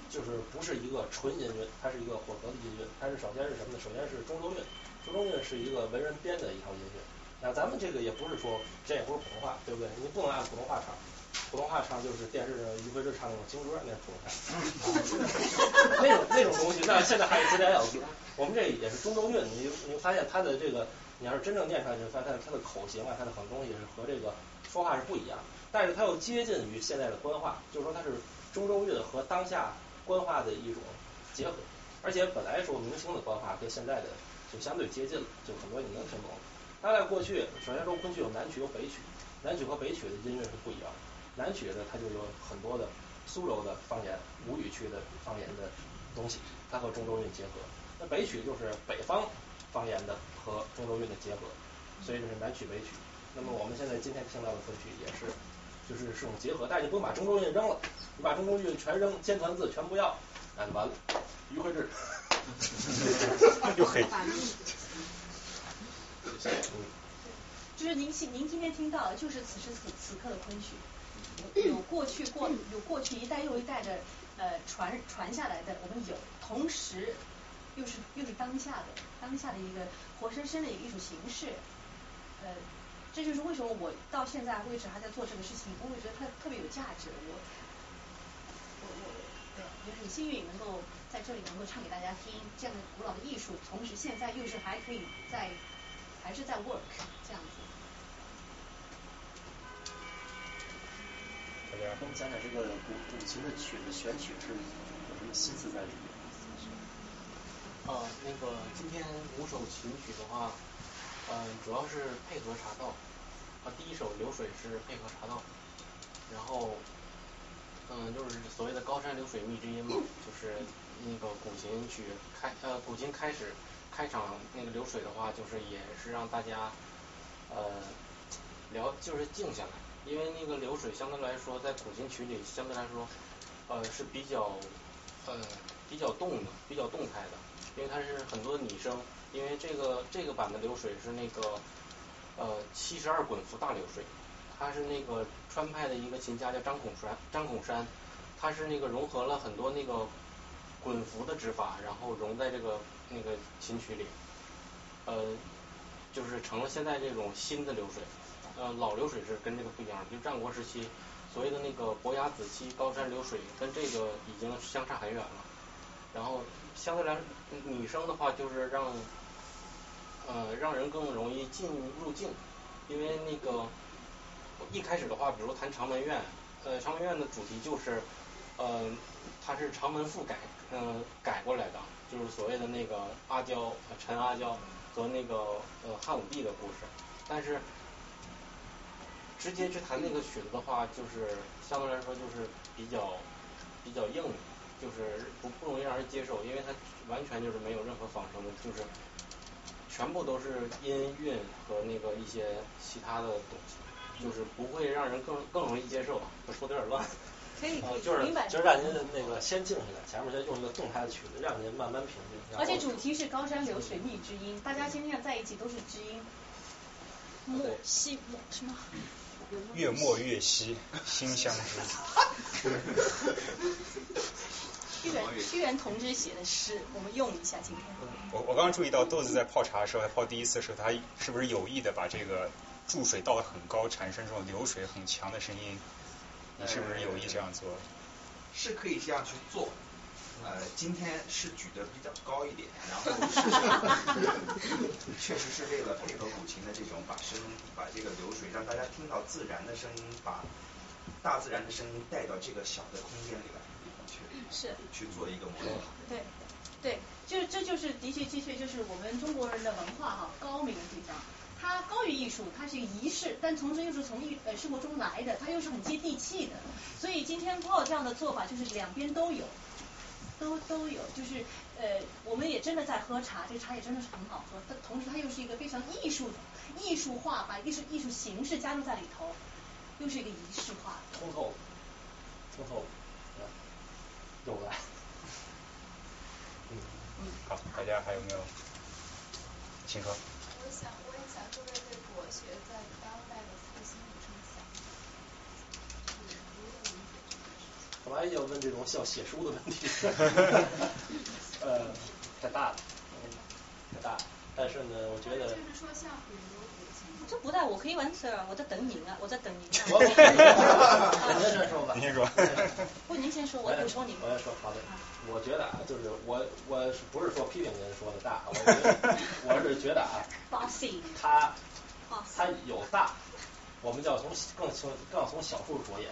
就是不是一个纯音韵，它是一个混合的音韵。它是首先是什么呢？首先是中州韵，中州韵是一个文人编的一套音韵。那咱们这个也不是说这也不是普通话，对不对？你不能按普通话唱，普通话唱就是电视上于飞志唱那种京歌那普通话，那种 那种东西，那现在还有自然咬字。我们这也是中州韵，你你发现它的这个，你要是真正念出来，就发现它的口型啊，它的很多东西是和这个说话是不一样，但是它又接近于现在的官话，就是说它是中州韵和当下官话的一种结合。而且本来说明清的官话跟现在的就相对接近了，就很多你能听懂。它在过去，首先说昆曲有南曲有北曲，南曲和北曲的音乐是不一样。南曲呢，它就有很多的苏州的方言、吴语区的方言的东西，它和中州韵结合。那北曲就是北方方言的和中州韵的结合，所以就是南曲北曲。那么我们现在今天听到的昆曲也是，就是这种结合，但是你不能把中州韵扔了，你把中州韵全扔，尖团字全不要，那就完了。于慧智，
又黑。
就是您您今天听到的就是此时此此刻的昆曲，有过去过有过去一代又一代的呃传传下来的，我们有，同时又是又是当下的当下的一个活生生的一个艺术形式，呃这就是为什么我到现在为止还在做这个事情，我会觉得它特别有价值，我我我对也很幸运能够在这里能够唱给大家听，这样的古老的艺术，同时现在又是还可以在。还是在 work 这样子。
大家跟我们讲讲这个古古琴的曲子选曲是有什么心思在里面？
啊，那个今天五首琴曲的话，嗯，主要是配合茶道。啊，第一首流水是配合茶道，然后，嗯，就是所谓的高山流水觅知音嘛，就是那个古琴曲开呃古琴开始。开场那个流水的话，就是也是让大家呃聊，就是静下来，因为那个流水相对来说在古琴曲里相对来说呃是比较呃比较动的，比较动态的，因为它是很多拟声，因为这个这个版的流水是那个呃七十二滚幅大流水，它是那个川派的一个琴家叫张孔山，张孔山，他是那个融合了很多那个滚幅的指法，然后融在这个。那个琴曲里，呃，就是成了现在这种新的流水，呃，老流水是跟这个不一样，就战国时期所谓的那个伯牙子期高山流水，跟这个已经相差很远了。然后相对来说，女生的话就是让，呃，让人更容易进入境，因为那个一开始的话，比如谈长门怨，呃，长门怨的主题就是，呃，它是长门赋改，嗯，改过来的。就是所谓的那个阿娇，陈阿娇和那个呃汉武帝的故事，但是直接去弹那个曲子的话，就是相对来说就是比较比较硬，就是不不容易让人接受，因为它完全就是没有任何仿生的，就是全部都是音韵和那个一些其他的东西，就是不会让人更更容易接受。我说的有点乱。
可以，
就是就是让您那个先静下来，前面先用一个动态的曲子，让您慢慢平静。
而且主题是高山流水觅知音，大家今天在一起都是知音。莫西莫什么？
月末月夕，心相知。
屈原屈原同志写的诗，我们用一下今天。
我我刚刚注意到豆子在泡茶的时候，泡第一次的时候，他是不是有意的把这个注水倒的很高，产生这种流水很强的声音？你是不是有意这样做？
是可以这样去做，呃，今天是举得比较高一点，然后是 确实是为了配合古琴的这种把声，把这个流水让大家听到自然的声音，把大自然的声音带到这个小的空间里来去
是
去做一个模拟。
对对，就这就是的确的确就是我们中国人的文化哈高明的地方。它高于艺术，它是一个仪式，但同时又是从艺呃生活中来的，它又是很接地气的。所以今天 Paul 这样的做法就是两边都有，都都有，就是呃我们也真的在喝茶，这个茶也真的是很好喝。它同时它又是一个非常艺术的艺术化，把艺术艺术形式加入在里头，又是一个仪式化。
通透，通透，有了。
嗯嗯，好，大家还有没有？请说。
我想，我也想说说对国学在当代的复兴有什么想
法？干嘛要问这种像写书的问题？呃，太大了，太大了。但是呢，我觉得。
就是说，像比如。
这不大，我可以完事儿，我在等您啊，我在等您。
我您 先说吧。
您先说。
不，您先说，我补充您。
我先说，好的。我觉得啊，就是我我是不是说批评您说的大？我觉得我是觉得啊，他他有大，我们就要从更从更要从小处着眼，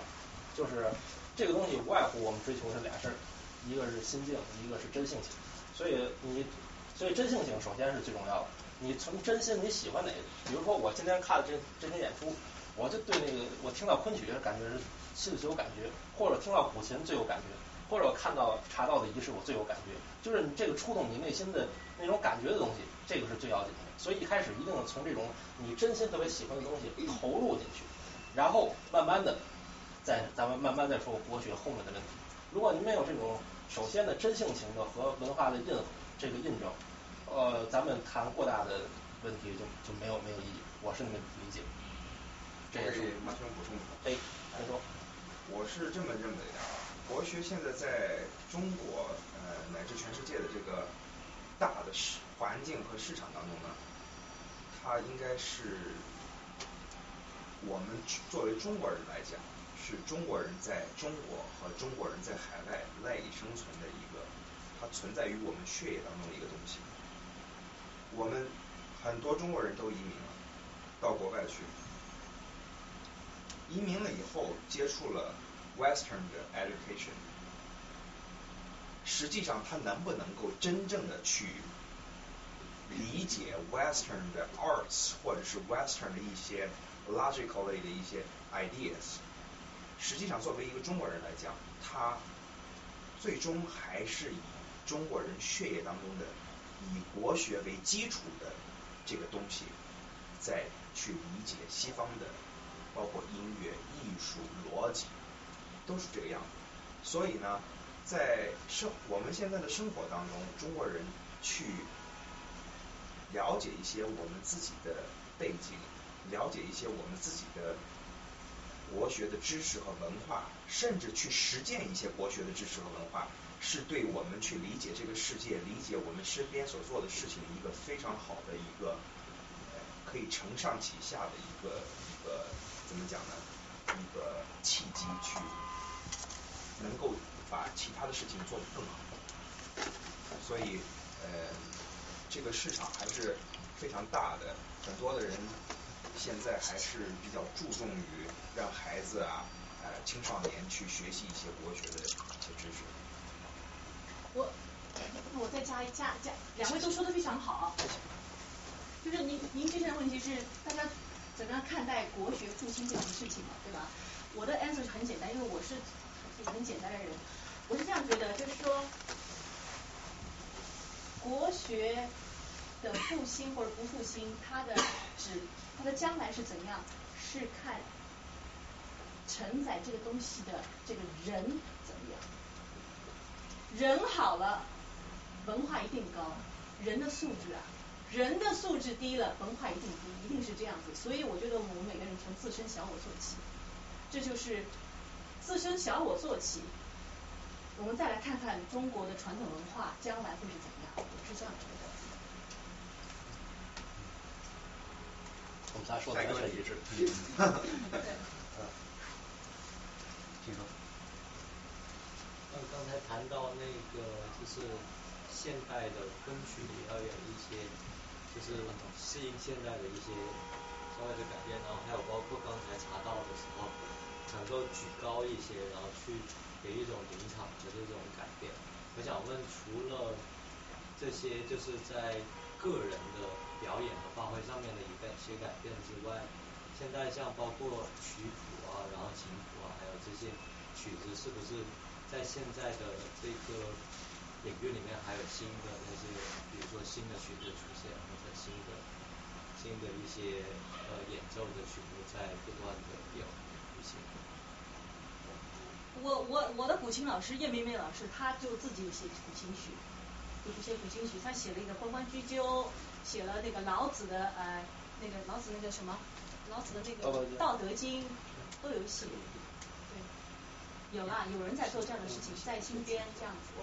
就是这个东西无外乎我们追求是俩事儿，一个是心境，一个是真性情。所以你所以真性情首先是最重要的。你从真心你喜欢哪个？比如说我今天看了这这些演出，我就对那个我听到昆曲感觉是心里最有感觉，或者听到古琴最有感觉，或者我看到茶道的仪式我最有感觉，就是你这个触动你内心的那种感觉的东西，这个是最要紧的。所以一开始一定从这种你真心特别喜欢的东西投入进去，然后慢慢的再咱们慢慢再说国学后面的问题。如果您没有这种首先的真性情的和文化的印这个印证。呃，咱们谈过大的问题就就没有没有意义，我是那么理解。
这也是完全补充的。
哎，您说。
我是这么认为的啊，国学现在在中国呃乃至全世界的这个大的市环境和市场当中呢，它应该是我们作为中国人来讲，是中国人在中国和中国人在海外赖以生存的一个，它存在于我们血液当中的一个东西。我们很多中国人都移民了，到国外去。移民了以后，接触了 Western 的 education，实际上他能不能够真正的去理解 Western 的 arts 或者是 Western 的一些 logical 类的一些 ideas？实际上，作为一个中国人来讲，他最终还是以中国人血液当中的。以国学为基础的这个东西，再去理解西方的，包括音乐、艺术、逻辑，都是这个样子。所以呢，在生我们现在的生活当中，中国人去了解一些我们自己的背景，了解一些我们自己的国学的知识和文化，甚至去实践一些国学的知识和文化。是对我们去理解这个世界、理解我们身边所做的事情一个非常好的一个呃可以承上启下的一个一个怎么讲呢？一个契机去能够把其他的事情做得更好。所以呃，这个市场还是非常大的，很多的人现在还是比较注重于让孩子啊、呃青少年去学习一些国学的一些知识。
我我再加一加加，两位都说的非常好。就是您您之前的问题是大家怎么样看待国学复兴这种事情嘛，对吧？我的 answer 是很简单，因为我是很简单的人。我是这样觉得，就是说国学的复兴或者不复兴，它的指它的将来是怎样，是看承载这个东西的这个人怎么样。人好了，文化一定高。人的素质啊，人的素质低了，文化一定低，一定是这样子。所以我觉得我们每个人从自身小我做起，这就是自身小我做起。我们再来看看中国的传统文化将来会是怎样，是这样觉得。
我们仨说的完全一致。
请说。
刚刚才谈到那个就是现代的昆曲里要有一些就是适应现代的一些稍微的改变，然后还有包括刚才查到的时候，能够举高高一些，然后去给一种临场的这种改变。我想问，除了这些就是在个人的表演和发挥上面的一个些改变之外，现在像包括曲谱啊，然后琴谱啊，还有这些曲子，是不是在现在的这个领域里面还有新的那些，比如说新的曲子出现，或者新的新的一些呃演奏的曲目在不断的有出现。
我我我的古琴老师叶梅梅老师，他就自己写古琴曲，就是写古琴曲，他写了一个《关关雎鸠》，写了那个老子的呃那个老子那个什么，老子的那个《道德经》都有写。对，有啦，有人在做这样的事情，在新编这样子。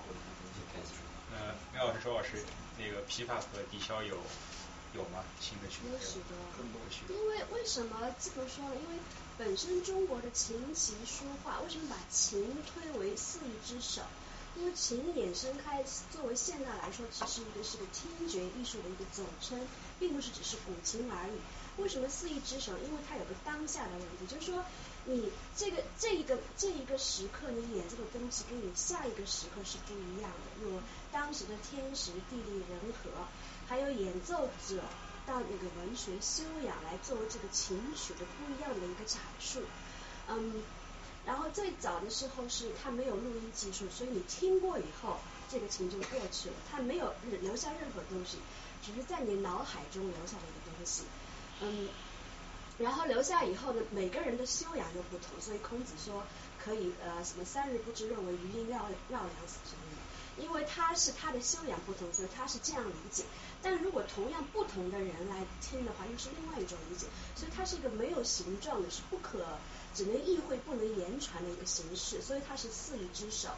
呃，苗老师周老师，那个琵琶和笛箫有有吗？新的曲
有许多，因为为什么这么说呢？因为本身中国的琴棋书画，为什么把琴推为四艺之首？因为琴衍生开，作为现代来说，其实一个是个听觉艺术的一个总称，并不是只是古琴而已。为什么四艺之首？因为它有个当下的问题，就是说你这个这一个这一个时刻你演这个东西，跟你下一个时刻是不一样的。有当时的天时地利人和，还有演奏者到那个文学修养来作为这个琴曲的不一样的一个阐述。嗯。然后最早的时候是它没有录音技术，所以你听过以后，这个琴就过去了，它没有留下任何东西，只是在你脑海中留下了一个东西。嗯，然后留下以后呢，每个人的修养又不同，所以孔子说可以呃什么三日不知肉为鱼鹰绕绕梁死之类的，因为他是他的修养不同，所以他是这样理解。但如果同样不同的人来听的话，又是另外一种理解，所以它是一个没有形状的，是不可。只能意会不能言传的一个形式，所以它是四艺之首。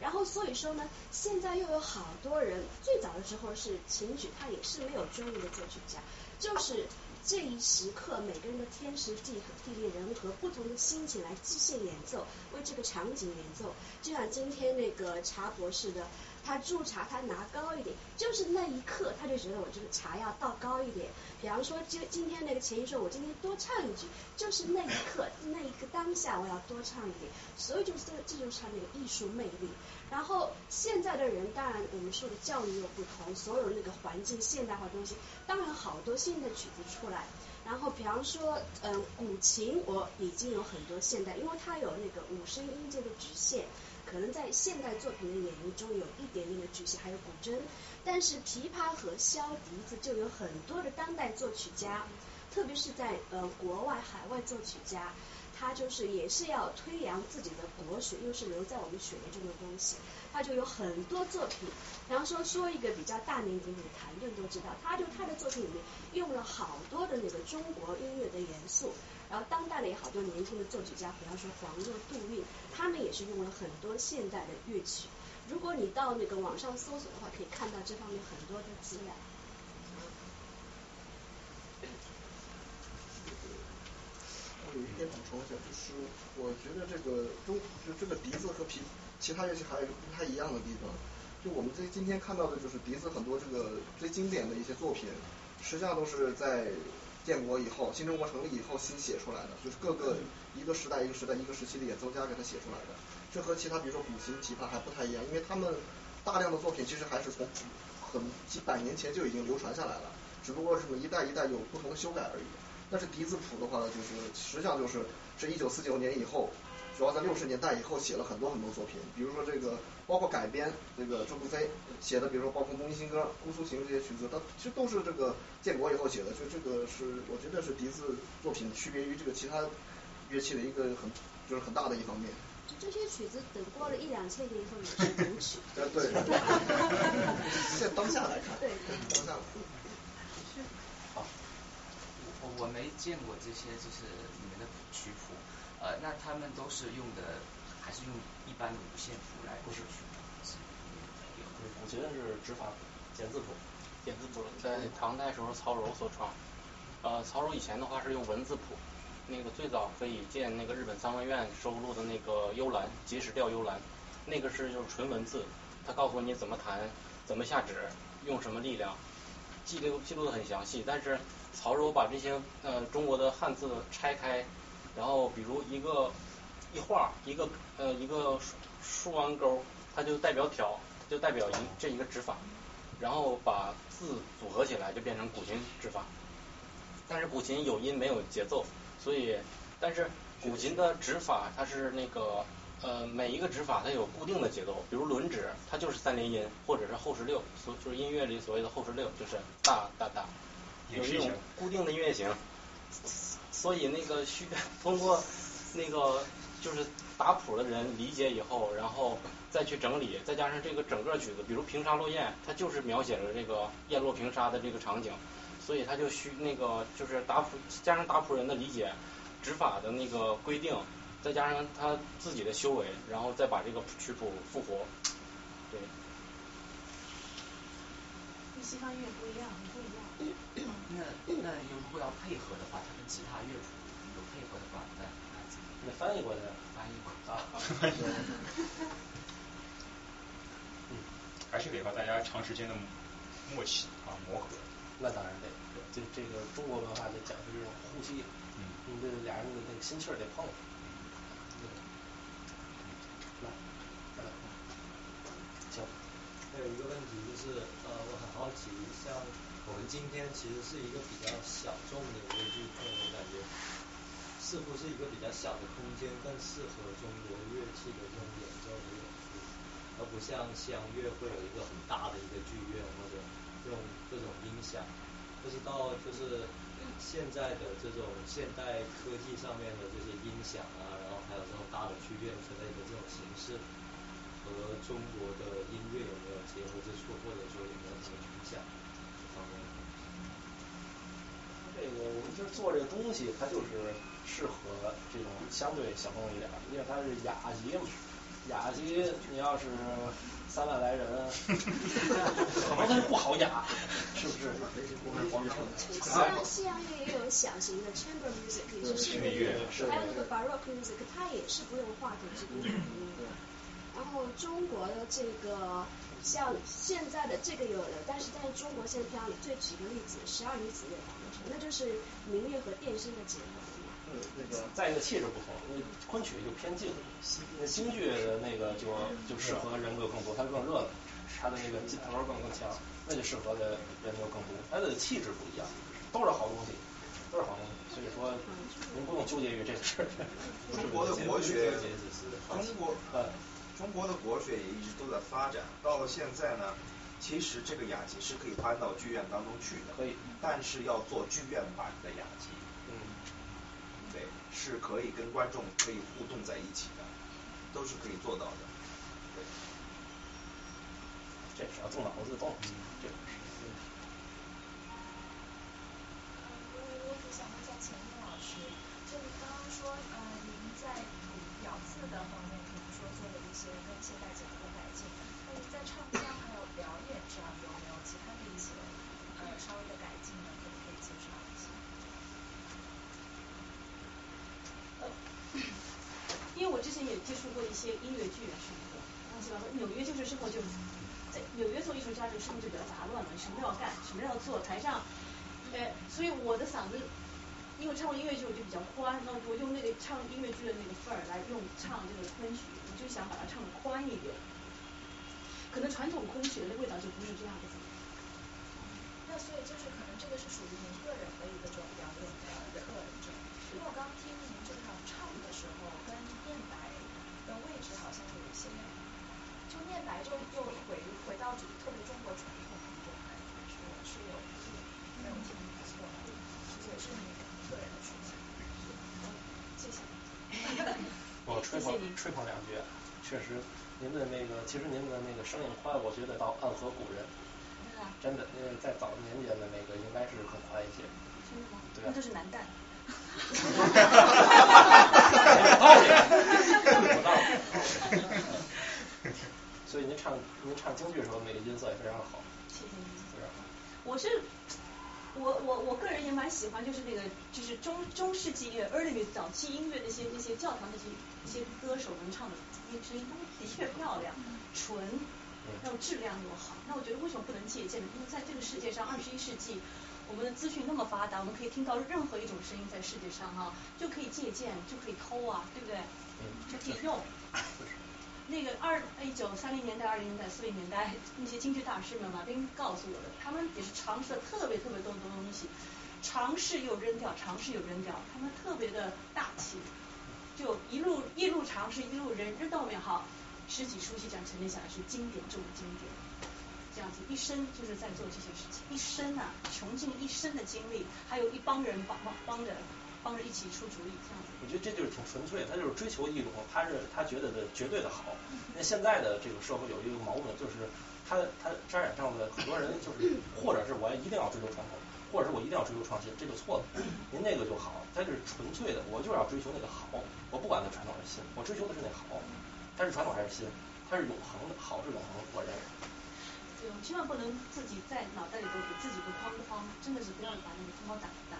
然后所以说呢，现在又有好多人，最早的时候是琴曲，它也是没有专业的作曲家，就是这一时刻每个人的天时地地利人和不同的心情来即兴演奏，为这个场景演奏。就像今天那个茶博士的。他注茶，他拿高一点，就是那一刻，他就觉得我这个茶要倒高一点。比方说，今今天那个前一说，我今天多唱一句，就是那一刻，那一个当下，我要多唱一点。所以就是这，这就是他那个艺术魅力。然后现在的人，当然我们说的教育又不同，所有那个环境现代化东西，当然好多新的曲子出来。然后比方说，嗯，古琴我已经有很多现代，因为它有那个五声音阶的直线。可能在现代作品的演绎中有一点点的局限，还有古筝，但是琵琶和箫、笛子就有很多的当代作曲家，特别是在呃国外海外作曲家，他就是也是要推扬自己的国学，又是留在我们血液中的东西，他就有很多作品。然后说说一个比较大名鼎鼎的谭盾都知道，他就他的作品里面用了好多的那个中国音乐的元素。然后当代的也好多年轻的作曲家，比方说黄热、杜韵，他们也是用了很多现代的乐曲。如果你到那个网上搜索的话，可以看到这方面很多的资料。
我有一点补充一下，就是我觉得这个中就这个笛子和皮其他乐器还有一个不太一样的地方。就我们这今天看到的就是笛子很多这个最经典的一些作品，实际上都是在。建国以后，新中国成立以后新写出来的，就是各个一个时代一个时代一个时期的演奏家给他写出来的，这和其他比如说古琴、琵琶还不太一样，因为他们大量的作品其实还是从很几百年前就已经流传下来了，只不过是一代一代有不同的修改而已。但是笛子谱的话呢，就是实际上就是是一九四九年以后。主要在六十年代以后写了很多很多作品，比如说这个包括改编那个周竹飞写的，比如说包括《牧民新歌》《姑苏行》这些曲子，它其实都是这个建国以后写的，就这个是我觉得是笛子作品区别于这个其他乐器的一个很就是很大的一方面。
就这些曲子等过了一两千年以后也是古曲。
对对。在当下来看。
对。
当下。
好，我我没见过这些，就是你们的曲谱。呃，那他们都是用的，还是用一般的五线谱来写曲吗？
对，古琴是指法谱，简字谱，简字谱在唐代时候曹柔所创。呃，曹柔以前的话是用文字谱，那个最早可以见那个日本三文院收录的那个幽兰，结石调幽兰，那个是就是纯文字，他告诉你怎么弹，怎么下指，用什么力量，记录记录的很详细。但是曹柔把这些呃中国的汉字拆开。然后，比如一个一画一个呃一个竖弯钩，它就代表挑，就代表一这一个指法，然后把字组合起来就变成古琴指法。但是古琴有音没有节奏，所以但是古琴的指法它是那个呃每一个指法它有固定的节奏，比如轮指它就是三连音或者是后十六，所就是音乐里所谓的后十六就是大大大，有一种固定的音乐型。所以那个需 通过那个就是打谱的人理解以后，然后再去整理，再加上这个整个曲子，比如《平沙落雁》，它就是描写了这个雁落平沙的这个场景，所以他就需那个就是打谱加上打谱人的理解，指法的那个规定，再加上他自己的修为，然后再把这个曲谱复活，对。
跟西方音乐不一样，很不一样。
那那如果要配合的话，它跟其他乐谱那
翻译过来，
翻译过
啊。
嗯，还是得靠大家长时间的默契啊磨合。
那当然得，这这个中国文化就讲究这种呼吸，
嗯，
你这俩人的那个心气儿得碰。来，再来，行。
还有一个问题就是，呃，我很好奇，像我们今天其实是一个比较小众的一个聚会，我感觉似乎是一个比较小的空间，更适合中国乐器的这种演奏的演出，而不像西洋乐会有一个很大的一个剧院或者用各种音响。不知道就是现在的这种现代科技上面的这些音响啊，然后还有这种大的剧院之类的这种形式。和中国的音乐有没有结合之处，或者说有没有什么影响这方面？
这个我们就做这个东西，它就是适合这种相对小众一点，因为它是雅集嘛。雅集你要是三万来人，可能它就不好雅，是不是？
像西洋乐也有小型的 chamber music，也是室内乐，还有那个 baroque music，它也是不用话筒，是不用音乐。然后中国的这个像现在的这个有的，但是在中国现在里最举个例子，十二女子乐团，那就是民乐和电声的结合
嘛。嗯，那个再一个气质不同，那昆曲就偏静，那京剧的那个就就适合人格更多，它更热闹，它的那个劲头更更强，那就适合的人就更多，它的气质不一样，都是好东西，都是好东西，所以说您不用纠结于这个事儿。
中国的国学，中国
呃。
中国的国学也一直都在发展，到了现在呢，其实这个雅集是可以搬到剧院当中去的，
可以，
但是要做剧院版的雅集，
嗯，
对，是可以跟观众可以互动在一起的，都是可以做到的，对，
这只要动脑子动，这个是。
我我只想问一下钱钟老师，就你刚刚说，呃，您在咬字的方面。做的一些跟现代结合的改进，那你在唱腔还有表演上有没有其他的一些呃稍微的改进呢？可不可以介绍一下？
呃，因为我之前也接触过一些音乐剧啊什么的，乱七八糟。纽约就是生活就在纽约做艺术家，就生活就比较杂乱了，什么要干，什么要做，台上，呃，所以我的嗓子。因为唱音乐剧，我就比较宽，那我用那个唱音乐剧的那个范儿来用唱这个昆曲，我就想把它唱的宽一点。可能传统昆曲的味道就不是这样子。
那所以就是可能这个是属于您个人的一个这种表演的特征。因为我刚听您这场唱的时候，跟念白的位置好像有一些，就念白就又回回到就是特别中国传统的一种感觉，是是有没有听错，也是你。个人的抒情，谢谢。
我吹捧两句，确实，您的那个其实您的那个声音宽，我觉得到暗合古人。真的，因为在早年间的那个应该是很宽一些。
真的吗？
对
那就是男旦。
有道理，有道理。所以您唱您唱京剧的时候，那个音色也非常好。
谢谢您。
非常好。
我是。我我我个人也蛮喜欢，就是那个就是中中世纪乐 early 早期音乐那些那些教堂那些一些歌手们唱的，那声音都的确漂亮，纯，然后质量又好。那我觉得为什么不能借鉴呢？因为在这个世界上，二十一世纪，我们的资讯那么发达，我们可以听到任何一种声音在世界上哈，就可以借鉴，就可以偷啊，对不对？就可以用。那个二一九三零年代、二零年代、四零年代那些京剧大师们，马斌告诉我的，他们也是尝试了特别特别多的东西，尝试又扔掉，尝试又扔掉，他们特别的大气，就一路一路尝试，一路扔，扔到后面好，十几出戏这样沉淀下来是经典中的经典，这样子一生就是在做这些事情，一生啊穷尽一生的精力，还有一帮人帮帮帮着帮着一起出主意，这样子。
我觉得这就是挺纯粹，他就是追求一种他是他觉得的绝对的好。那现在的这个社会有一个矛盾，就是他他沾染上的很多人就是，或者是我一定要追求传统，或者是我一定要追求创新，这就错了。您那个就好，他就是纯粹的，我就是要追求那个好，我不管它传统还是新，我追求的是那好，它是传统还是新，它是永恒的，好是永恒，我认为。
对，我千万不能自己在脑袋里头给自己一个框框，真的是不要把那个框框打打，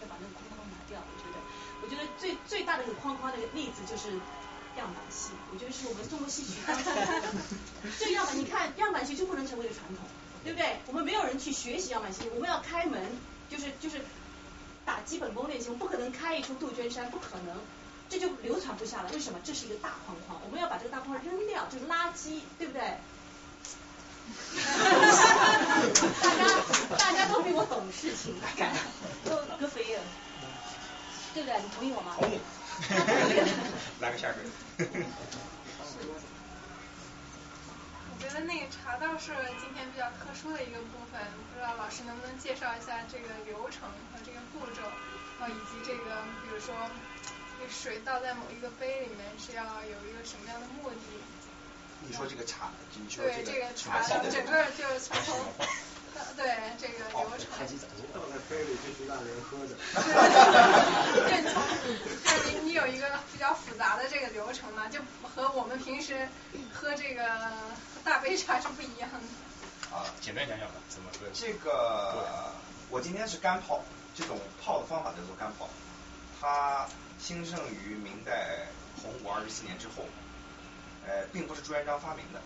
要把那个框框拿掉。我觉得，我觉得最最大的一个框框的例子就是样板戏，我觉得是我们中国戏曲当中，这样板你看样板戏就不能成为一个传统，对不对？我们没有人去学习样板戏，我们要开门，就是就是打基本功练习，我们不可能开一出杜鹃山，不可能。这就流传不下来，为什么？这是一个大框框，我们要把这个大框扔掉，就是垃圾，对不对？大家大家都比我懂事情，都格肥了，对不对？你同意我吗？
同意。
来个下水。
我觉得那个茶道是今天比较特殊的一个部分，不知道老师能不能介绍一下这个流程和这个步骤，啊，以及这个比如说。这水倒在某一个杯里面是要有一个什么样的目的？
你说这个茶，你说
对这个茶整个就是从从对这个 流程。
倒在杯里就是让人喝的。
对，从你你有一个比较复杂的这个流程嘛，就和我们平时喝这个大杯茶是不一样的。
啊，
简单讲讲吧，怎么喝？
这个我今天是干泡，这种泡的方法叫做干泡，它。兴盛于明代洪武二十四年之后，呃，并不是朱元璋发明的，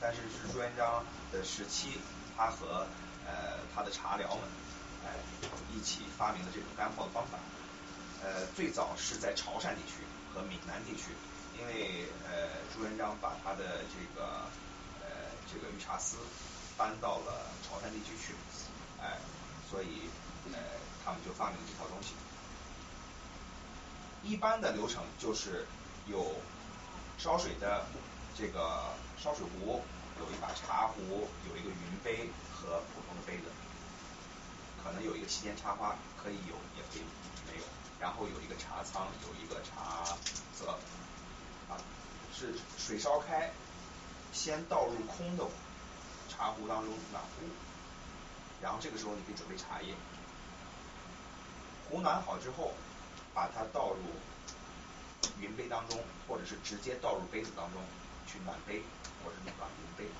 但是是朱元璋的时期，他和呃他的茶寮们，哎，一起发明的这种干泡的方法。呃，最早是在潮汕地区和闽南地区，因为呃朱元璋把他的这个呃这个御茶司搬到了潮汕地区去，哎，所以呃他们就发明了这套东西。一般的流程就是有烧水的这个烧水壶，有一把茶壶，有一个云杯和普通的杯子，可能有一个七间插花，可以有也可以没有，然后有一个茶仓，有一个茶则，啊，是水烧开，先倒入空的茶壶当中暖壶，然后这个时候你可以准备茶叶，壶暖好之后。把它倒入云杯当中，或者是直接倒入杯子当中去暖杯，或者是暖云杯。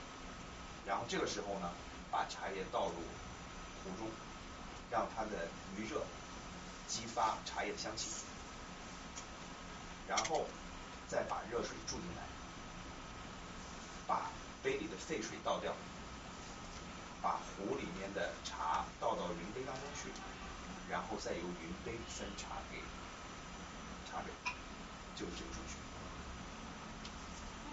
然后这个时候呢，把茶叶倒入壶中，让它的余热激发茶叶的香气。然后再把热水注进来，把杯里的沸水倒掉，把壶里面的茶倒到云杯当中去，然后再由云杯分茶给。就是这个顺序。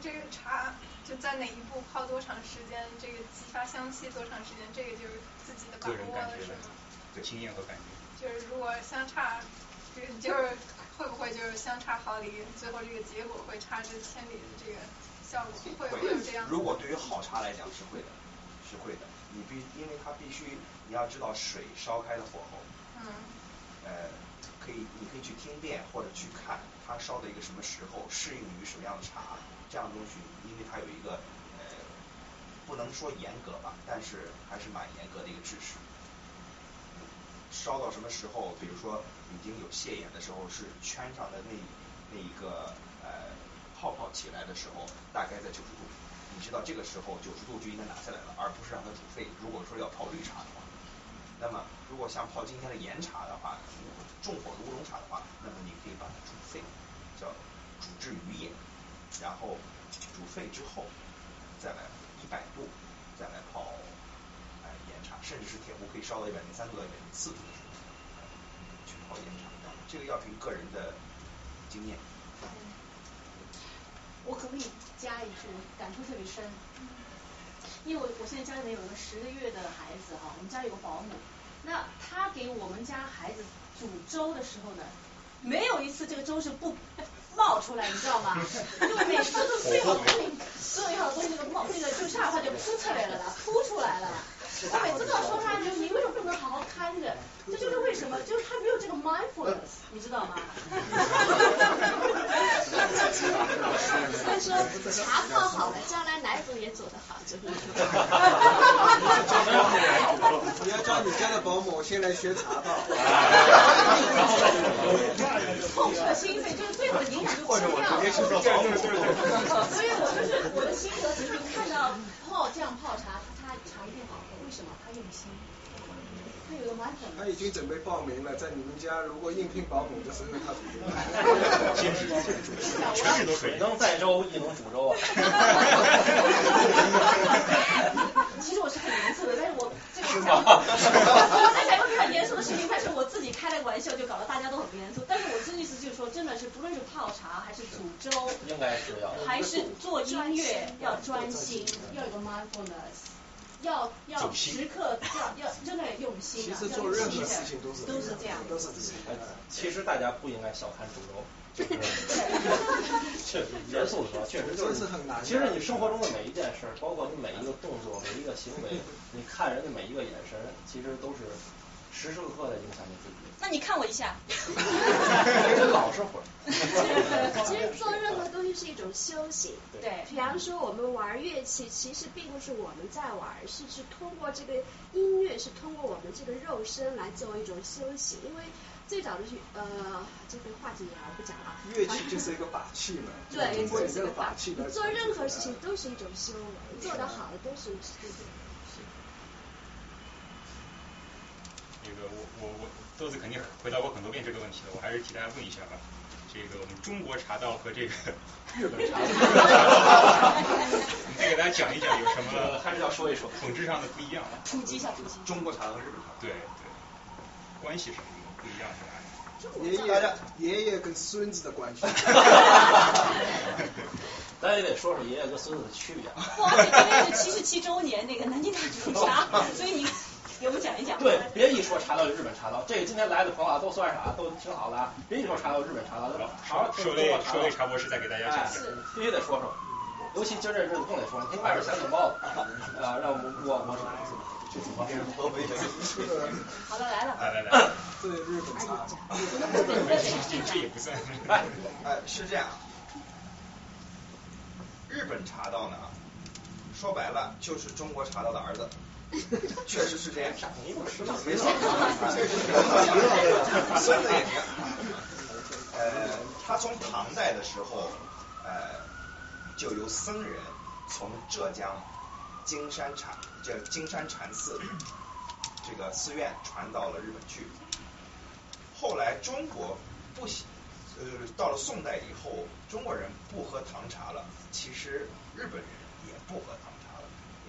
这个茶就在哪一步泡多长时间？这个激发香气多长时间？这个就是自己的把握了，是吗？
对，经验和感
觉。就是如果相差，就是会不会就是相差毫厘，最后这个结果会差之千里的这个效果，会会有这样？
如果对于好茶来讲是会的，是会的。你必因为它必须你要知道水烧开的火候。
嗯。
呃。可以，你可以去听遍或者去看它烧的一个什么时候，适应于什么样的茶，这样东西，因为它有一个呃，不能说严格吧，但是还是蛮严格的一个制式。烧到什么时候，比如说已经有泄眼的时候，是圈上的那那一个呃泡泡起来的时候，大概在九十度。你知道这个时候九十度就应该拿下来了，而不是让它煮沸。如果说要泡绿茶的话，那么如果像泡今天的岩茶的话。重火的乌龙茶的话，那么你可以把它煮沸，叫煮至余也，然后煮沸之后再来一百度再来泡哎岩茶，甚至是铁壶可以烧到一百零三度到一百零四度的时候，去泡岩茶，这个要凭个人的经验。
我可不可以加一句，我感触特别深，因为我我现在家里面有个十个月的孩子哈，我们家有个保姆，那他给我们家孩子煮粥的时候呢，没有一次这个粥是不冒出来，你知道吗？就每次都最好东西，最好东西那个冒，这个就下话就扑出来了啦，扑出来了。我每次都要说他，就是你为什么不能好好看着？这就是为什么，就是他没有这个 mindfulness，你知道吗？
所以说茶泡好了，将来奶煮也煮得好，就是。
你要叫你家的保姆先来学茶道。
痛彻心扉，就是对我的影响就奇妙。所以我就是我的心得，就是看到泡这样泡茶，他茶一定好喝，为什么？他用心。他
已经准备报名了，在你们家如果应聘保姆的时候，他主动来。
全是都可以。
能载舟亦能煮粥啊。
其实我是很严肃的，但是我这个讲，我在想一个非常严肃的事情，但是我自己开了个玩笑，就搞得大家都很严肃。但是我真意思就是说，真的是不论是泡茶还是煮粥，
应该是要，
还是做音乐要专心，要有个 mindfulness。要要时刻要要真的用心
啊！其实做任何事情都是
都是这样，
都是这样。
其实大家不应该小看主流 确实严肃的说，确实就是
很难。
其实你生活中的每一件事，包括你每一个动作、每一个行为，你看人的每一个眼神，其实都是时时刻刻的影响你自己。
那你看我一下，
真老实会儿。
其实做任何东西是一种修行。
对。
比方说我们玩乐器，其实并不是我们在玩，是是通过这个音乐，是通过我们这个肉身来做一种修行。因为最早的是呃，这个话题啊，不讲了。
乐器就是一个法器嘛。
对，
乐器
是一个
法器。
做任何事情都是一种修为，做得好的都是这个。
那个我我我豆子肯定回答过很多遍这个问题了，我还是替大家问一下吧。这个我们中国茶道和这个日本茶道，你再给大家讲一讲有什么？
还是要说一说
本质上的不一样。
普及一下，普及。
中国茶道和日本茶道。
对对。关系什么不一样是哪里？
爷爷爷爷跟孙子的关系。
咱也得说说爷爷跟孙子的区别。
不好意思，今天是七十七周年那个南京大屠杀，所以你。给我们讲一讲。
对，别一说茶道就日本茶道，这个今天来的朋友啊都算啥？都挺好的啊。别一说茶道日本茶道，好好听中国茶道。
说茶博士再给大家讲。
是，必须得说说。尤其今儿这日子更得说，你听外边响警报了啊，让我我我
去主播变成河北的。
好了，来了。
来来来。
这 日本茶。
这也不算。
哎哎，是这样。日本茶道呢，说白了就是中国茶道的儿子。确实是这样，没错，确实是这样。孙子也行。呃，他从唐代的时候，呃，就由僧人从浙江金山禅，叫金山禅寺这个寺院传到了日本去。后来中国不喜，呃，到了宋代以后，中国人不喝唐茶了，其实日本人也不喝唐。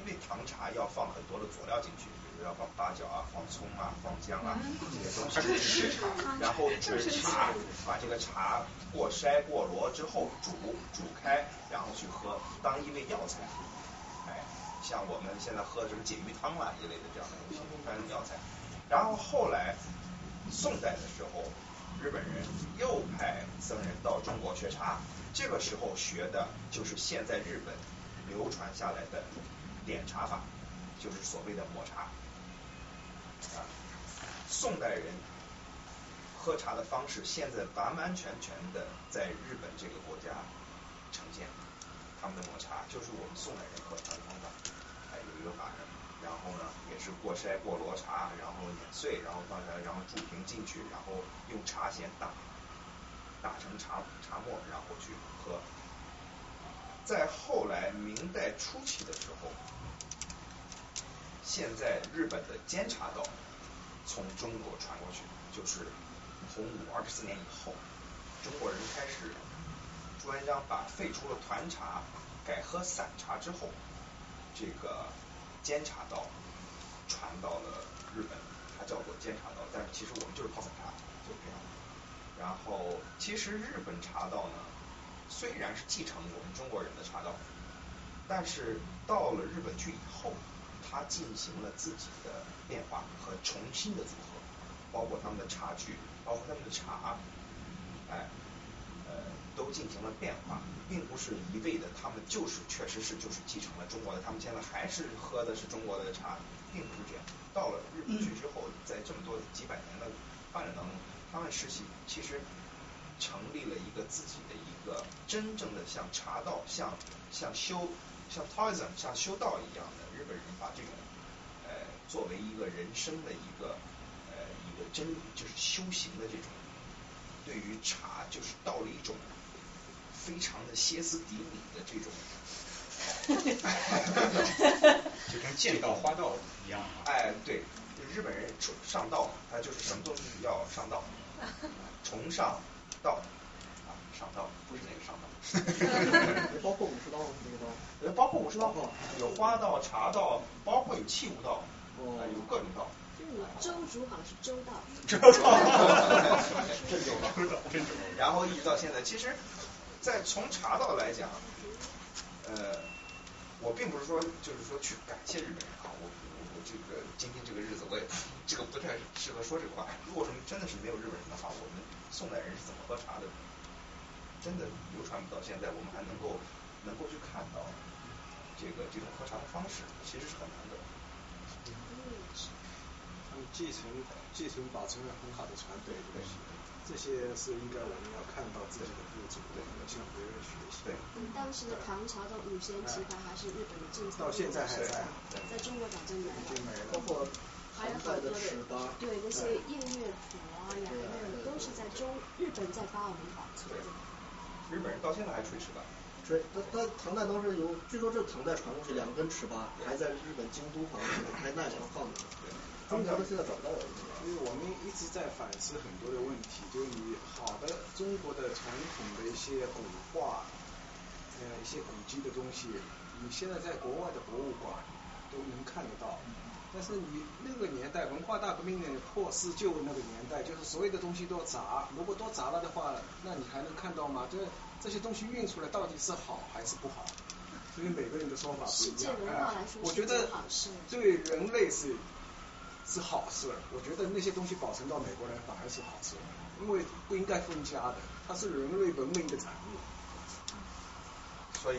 因为糖茶要放很多的佐料进去，比如要放八角啊、放葱啊、放姜啊这些东西去茶，然后煮茶，把这个茶过筛过箩之后煮煮开，然后去喝，当一味药材。哎，像我们现在喝什么解鱼汤啦一类的这样的东西，当药材。然后后来宋代的时候，日本人又派僧人到中国学茶，这个时候学的就是现在日本流传下来的。点茶法就是所谓的抹茶啊，宋代人喝茶的方式现在完完全全的在日本这个国家呈现，他们的抹茶就是我们宋代人喝茶的方法，哎有一个法人，然后呢也是过筛过罗茶，然后碾碎，然后放下，然后注瓶进去，然后用茶筅打打成茶茶沫，然后去喝。在后来明代初期的时候。现在日本的煎茶道从中国传过去，就是洪武二十四年以后，中国人开始朱元璋把废除了团茶，改喝散茶之后，这个煎茶道传到了日本，它叫做煎茶道，但是其实我们就是泡散茶，就这样。然后其实日本茶道呢，虽然是继承我们中国人的茶道，但是到了日本去以后，它进行了自己的变化和重新的组合，包括他们的茶具，包括他们的茶，哎，呃，都进行了变化，并不是一味的他们就是确实是就是继承了中国的，他们现在还是喝的是中国的茶，并不是这样。到了日本去之后，在这么多几百年的发展当中，他们实习其实成立了一个自己的一个真正的像茶道，像像修像 Taoism 像修道一样的日本人把这种呃作为一个人生的一个呃一个真就是修行的这种对于茶就是到了一种非常的歇斯底里的这种。
就跟剑道花道一样。
哎，对，日本人上道，他就是什么东西要上道，崇尚道啊，上道不是那个上
道。包括武士道那个
道，包括武士道，有花道、茶道，包括有器物道，有各种道。
周主好像是周道。
周道。
真周道，
真周道。然后一直到现在，其实，在从茶道来讲，呃。我并不是说，就是说去感谢日本人啊，我我我这个今天这个日子我也这个不太适合说这个话。如果说真的是没有日本人的话，我们宋代人是怎么喝茶的？真的流传不到现在，我们还能够能够去看到这个这种喝茶的方式，其实是很难的。
他们继承继承保存了很好的传统东西。这些是应该我们要看到自己的不足，对，要向别人学习。
对。
当时的唐朝的五仙棋盘还是日本的正
到现在还在。
在中国早就没了。
已经没了。
包括
还有很多的对那些宴乐谱啊、雅乐都是在中日本在帮我们保存。
日本人到现在还吹尺八。
吹，他他唐代当时有，据说这是唐代传过去两根尺八，还在日本京都好像还奈良放着。中国的现在找不到了。
因为我们一直在反思很多的问题，就是你好的中国的传统的一些古画，呃一些古籍的东西，你现在在国外的博物馆都能看得到。但是你那个年代文化大革命的破四旧那个年代，就是所有的东西都砸，如果都砸了的话，那你还能看到吗？这这些东西运出来到底是好还是不好？所以每个人的说法不一样。我觉得对人类是。是好事，我觉得那些东西保存到美国来反而是好事，因为不应该分家的，它是人类文明的产物。
所以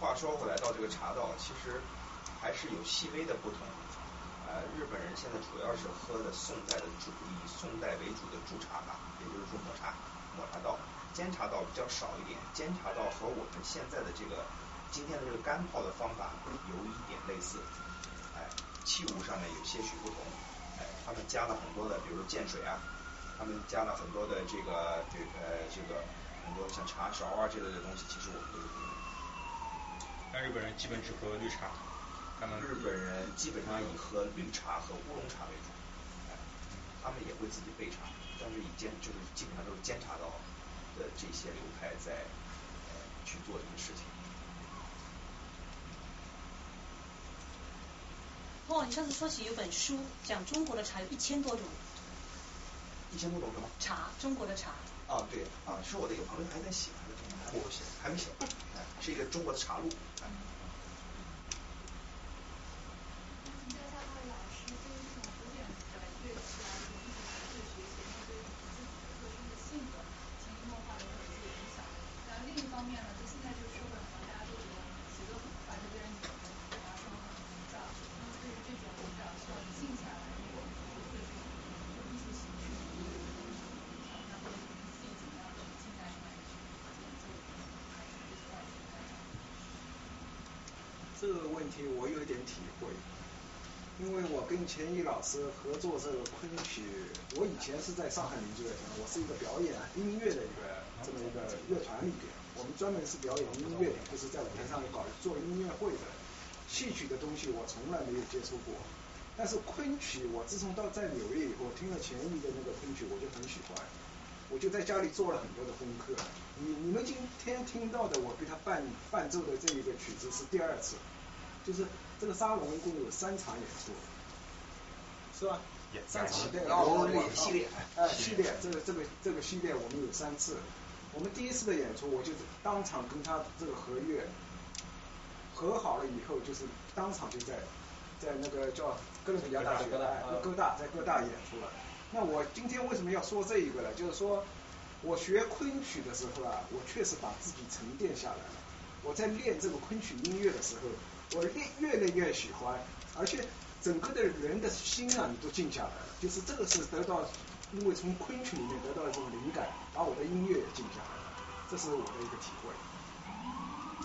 话说回来，到这个茶道，其实还是有细微的不同。呃，日本人现在主要是喝的宋代的主以宋代为主的煮茶吧，也就是说抹茶抹茶道，煎茶道比较少一点。煎茶道和我们现在的这个今天的这个干泡的方法有一点类似。器物上面有些许不同，哎，他们加了很多的，比如说建水啊，他们加了很多的这个这呃这个很多像茶勺啊这类的东西，其实我们都是不用。
但日本人基本只喝绿茶，
日本人基本上以喝绿茶和乌龙茶为主，哎，他们也会自己备茶，但是以煎就是基本上都是煎茶道的这些流派在去做这个事情。
哦，你上次说起有本书讲中国的茶有一千多种，
一千多种什么？
茶，中国的茶。
啊，对，啊，是我的一个朋友还在写，还没写，还没写，是一个中国的茶录。
有点体会，因为我跟钱毅老师合作这个昆曲，我以前是在上海民族乐团，我是一个表演音乐的一个这么一个乐团里边，我们专门是表演音乐，就是在舞台上搞做音乐会的。戏曲的东西我从来没有接触过，但是昆曲我自从到在纽约以后，听了钱毅的那个昆曲，我就很喜欢，我就在家里做了很多的功课。你你们今天听到的我给他伴伴奏的这一个曲子是第二次。就是这个沙龙一共有三场演出，是吧？三场
对
哦
系列
呃系列这个这个这个系列我们有三次，我们第一次的演出我就当场跟他这个合约和好了以后，就是当场就在在那个叫哥伦比亚大学
哥大
哎哥大在哥大演出了。那我今天为什么要说这一个呢？就是说我学昆曲的时候啊，我确实把自己沉淀下来了。我在练这个昆曲音乐的时候，我越越来越喜欢，而且整个的人的心啊，你都静下来了。就是这个是得到，因为从昆曲里面得到一种灵感，把我的音乐也静下来了，这是我的一个体会。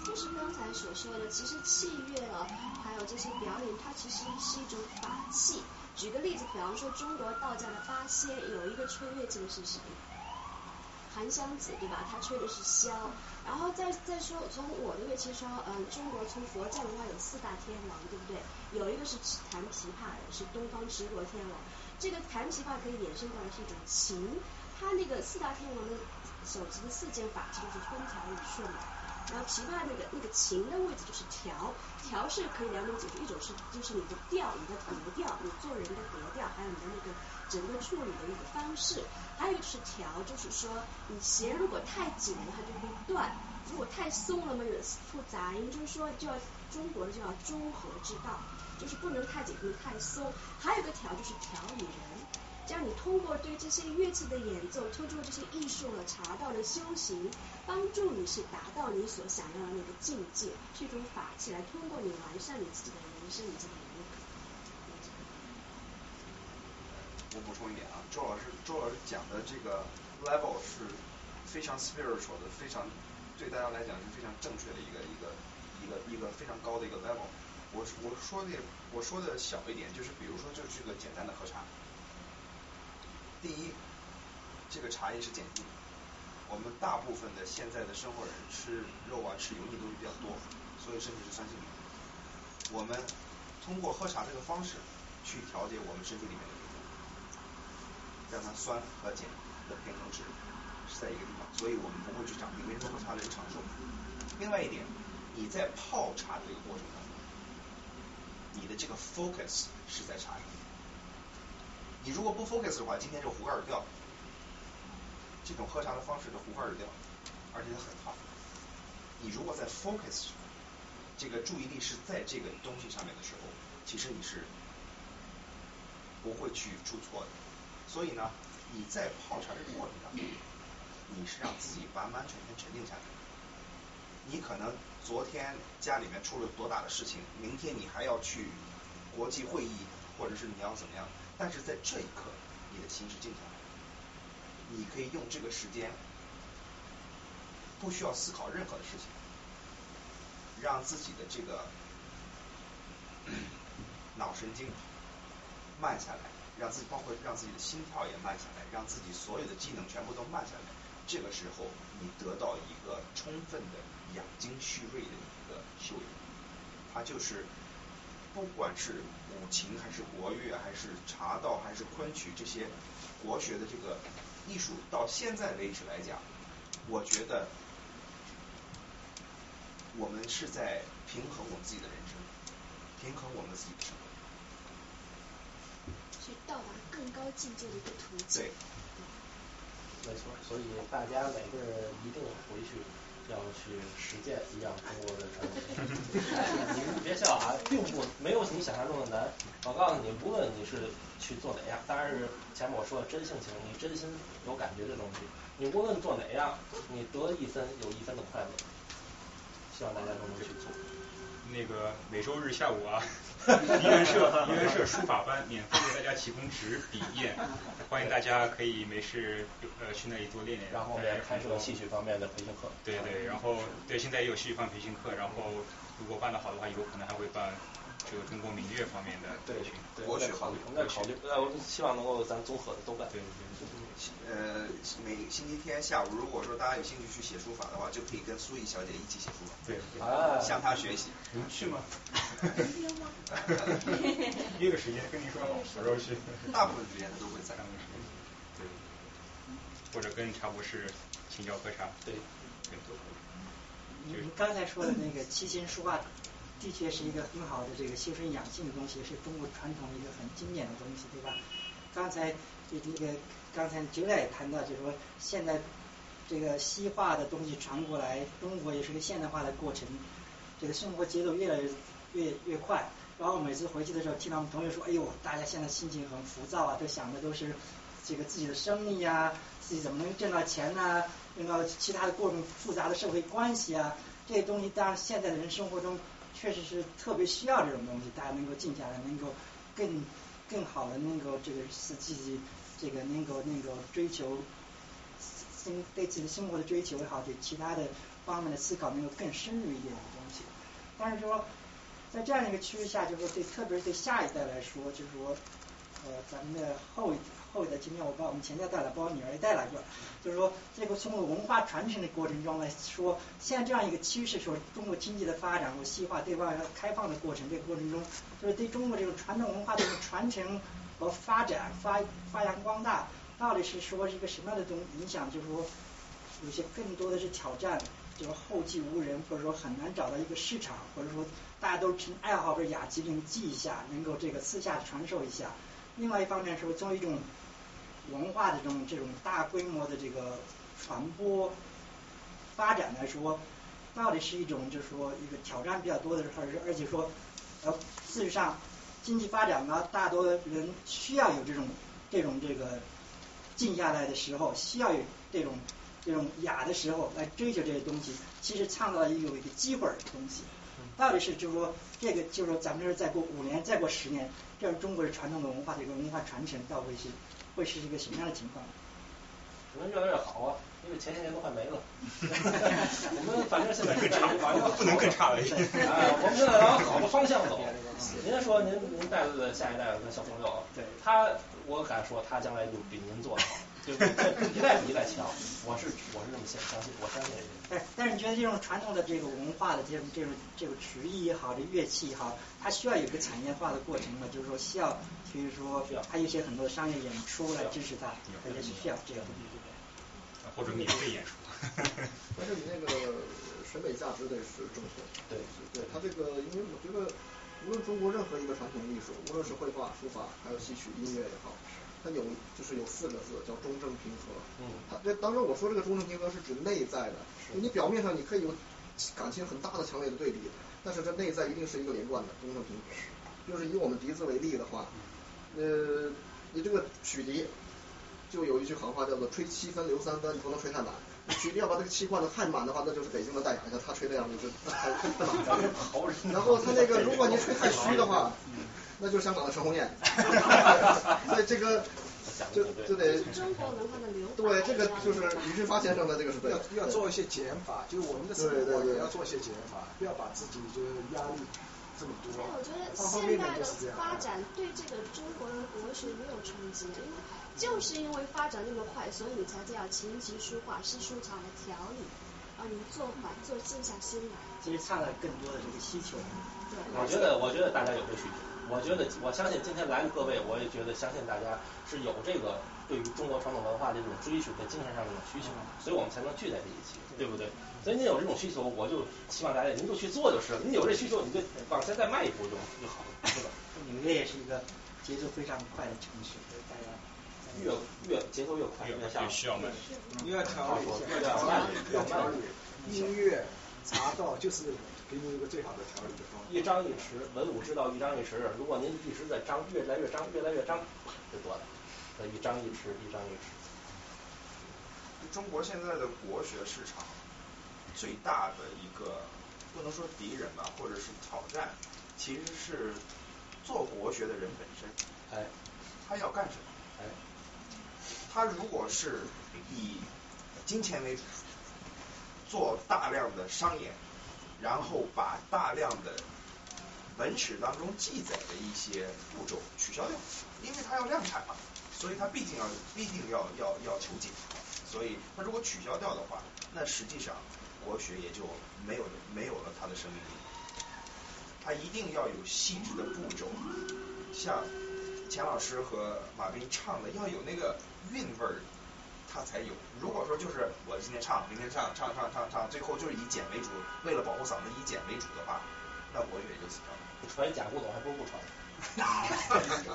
就是刚才所说的，其实器乐啊，还有这些表演，它其实是一种法器。举个例子，比方说中国道家的八仙，有一个吹乐器的是谁？韩湘子对吧？他吹的是箫。然后再再说从我的乐器说，嗯，中国从佛教的话有四大天王，对不对？有一个是弹琵琶的，是东方持国天王。这个弹琵琶可以衍生过来是一种琴，它那个四大天王的手持的四件法器就是风调雨顺嘛。然后琵琶那个那个琴的位置就是调，调是可以两种解释，一种是就是你的调，你的格调，你做人的格调，还有你的那个整个处理的一个方式。还有一个是调，就是说你弦如果太紧了，它就会断；如果太松了嘛，有出杂音，就是说就要中国的就要中和之道，就是不能太紧，不能太松。还有个调就是调理人。这样你通过对这些乐器的演奏，通过这些艺术和茶道的修行，帮助你是达到你所想要的那个境界，是一种法器，来通过你完善你自己的人生，你自己
我补充一点啊，周老师周老师讲的这个 level 是非常 spiritual 的，非常对大家来讲是非常正确的一个一个一个一个非常高的一个 level。我我说的我说的小一点，就是比如说就是这个简单的喝茶。第一，这个茶叶是碱性的，我们大部分的现在的生活人吃肉啊吃油腻东西比较多，所以身体是酸性的。我们通过喝茶这个方式去调节我们身体里面的，让它酸和碱的平衡值是在一个地方，所以我们不会去长病，为什么喝茶的人长寿？另外一点，你在泡茶的这个过程当中，你的这个 focus 是在茶上。你如果不 focus 的话，今天这个壶盖儿掉，这种喝茶的方式的壶盖儿就掉，而且它很烫。你如果在 focus 这个注意力是在这个东西上面的时候，其实你是不会去出错的。所以呢，你在泡茶这个过程当中，你是让自己完完全全沉静下来。你可能昨天家里面出了多大的事情，明天你还要去国际会议，或者是你要怎么样？但是在这一刻，你的心是静下来，你可以用这个时间，不需要思考任何的事情，让自己的这个 脑神经慢下来，让自己包括让自己的心跳也慢下来，让自己所有的机能全部都慢下来。这个时候，你得到一个充分的养精蓄锐的一个修养，它就是不管是古琴还是国乐还是茶道还是昆曲这些国学的这个艺术，到现在为止来讲，我觉得我们是在平衡我们自己的人生，平衡我们自己的生。
去到达更高境界的一个途径。
对。
没错，所以大家每个人一定回去要去实践一样中国的传统。你们别笑啊，并不没有你想象中的难。我告诉你，无论你是去做哪样，当然是前面我说的真性情，你真心有感觉的东西，你无论做哪样，你得一分有一分的快乐。希望大家都能去做。
那个每周日下午啊，梨园社梨园社书法班免费为大家提供纸笔砚，欢迎大家可以没事呃去那里多练练。
然后我们也开设戏曲方面的培训课。
对对，然后对现在也有戏曲方培训课，然后如果办得好的话，有可能还会办这个中国民乐方面的培训。
我在考虑，我在考虑，呃，我希望能够咱综合的都办。
对对对。
呃，每星期天下午，如果说大家有兴趣去写书法的话，就可以跟苏怡小姐一起写书法。
对。
啊。
向她学习。
您去吗？约个时间跟你说好，什么时候去？
大部分时间他都会在。
对。或者跟茶博士请教喝茶。
对。
对，都可以。
您刚才说的那个七星书画的确是一个很好的这个修身养性的东西，是中国传统的一个很经典的东西，对吧？刚才这这个刚才九代也谈到，就是说现在这个西化的东西传过来，中国也是个现代化的过程，这个生活节奏越来越越越快。然后每次回去的时候，听到我们同学说，哎呦，大家现在心情很浮躁啊，都想的都是这个自己的生意呀，自己怎么能挣到钱呐，挣到其他的各种复杂的社会关系啊，这些东西，当然现在的人生活中确实是特别需要这种东西，大家能够静下来，能够更更好的能够这个使自己这个能够能够追求生对自己的生活的追求也好，对其他的方面的思考能够更深入一点的东西，但是说。在这样一个趋势下，就是说对，特别是对下一代来说，就是说，呃，咱们的后后一代，今天我把我们前代带了，把我女儿也带来过，就是说，这个从文化传承的过程中来说，现在这样一个趋势，说中国经济的发展和西化对外开放的过程，这个过程中，就是对中国这种传统文化的传承和发展、发发扬光大，到底是说是一个什么样的东影响？就是说，有些更多的是挑战。就是后继无人，或者说很难找到一个市场，或者说大家都凭爱好或者雅集能记一下，能够这个私下传授一下。另外一方面，是作为一种文化的这种这种大规模的这个传播发展来说，到底是一种就是说一个挑战比较多的，还是而且说呃事实上经济发展呢，大多人需要有这种这种这个静下来的时候，需要有这种。这种雅的时候来追求这些东西，其实创造了有一个机会的东西。到底是就是说，这个就是说，咱们这再过五年，再过十年，这是中国的传统的文化的一个文化传承，到会是会是一个什么样的情况？
可能越来越好啊，因为前些年都快没了。我们反正现在更差，反正
不能更差了。
哎，我们现在往好的方向走。您说您您带的下一代的小朋友，对他，我敢说他将来就比您做的好。对不对？一代比一代强，我是我是这么相相信，我相信。
哎，但是你觉得这种传统的这个文化的这种这种这种曲艺也好，这乐器也好，它需要有一个产业化的过程吗？就是说需要，比如说还有一些很多商业演出来支持它，它也是需要这样的。
或者免费演出。
但是你那个审美价值得是正确。
对
对，它这个因为我觉得，无论中国任何一个传统艺术，无论是绘画、书法，还有戏曲、音乐也好。它有就是有四个字叫中正平和，嗯，它这当然我说这个中正平和是指内在的，你表面上你可以有感情很大的强烈的对比，但是这内在一定是一个连贯的中正平和。就是以我们笛子为例的话，呃，你这个曲笛就有一句行话叫做吹七分留三分，你不能吹太满。曲笛要把这个气灌的太满的话，那就是北京的戴洋，像他吹那样就是太太满。然后他那个如果您吹太虚的话。那就是香港的陈鸿雁，所以这个就就得
中国文化的流
对这个就是李俊发先生的这个是对
要要做一些减法，就是我们的生活也要做一些减法，不要把自己就是压力这么多。
我觉得现代的发展对这个中国的国学没有冲击，因为就是因为发展那么快，所以你才这样琴棋书画诗书茶来调理，啊，你做法做静下心来。
其实差了更多的这个需求。
对。
我觉得，我觉得大家有这需求。我觉得，我相信今天来的各位，我也觉得相信大家是有这个对于中国传统文化这种追求，和精神上这种需求，所以我们才能聚在这一起，对不对？所以您有这种需求，我就希望大家您就去做就是了。您有这需求，你就往前再迈一步就就好了，是吧？
纽约也是一个节奏非常快的城市，
越越节奏越快，
越需要慢，
越调理，
越慢，越慢。
音乐茶道就是。给你一个最好的调理的方法。
一张一弛，文武之道一张一弛。如果您一直在张，越来越张，越来越张，就多了。那一张一弛，一张一弛。
中国现在的国学市场最大的一个不能说敌人吧，或者是挑战，其实是做国学的人本身。
哎。
他要干什么？他如果是以金钱为主，做大量的商演。然后把大量的文史当中记载的一些步骤取消掉，因为它要量产嘛，所以它毕竟要必定要要要求紧，所以它如果取消掉的话，那实际上国学也就没有没有了它的生命力。它一定要有细致的步骤，像钱老师和马斌唱的要有那个韵味儿。它才有。如果说就是我今天唱，明天唱，唱唱唱唱，最后就是以简为主，为了保护嗓子以简为主的话，那我也就死了。
传假古董还不如不传。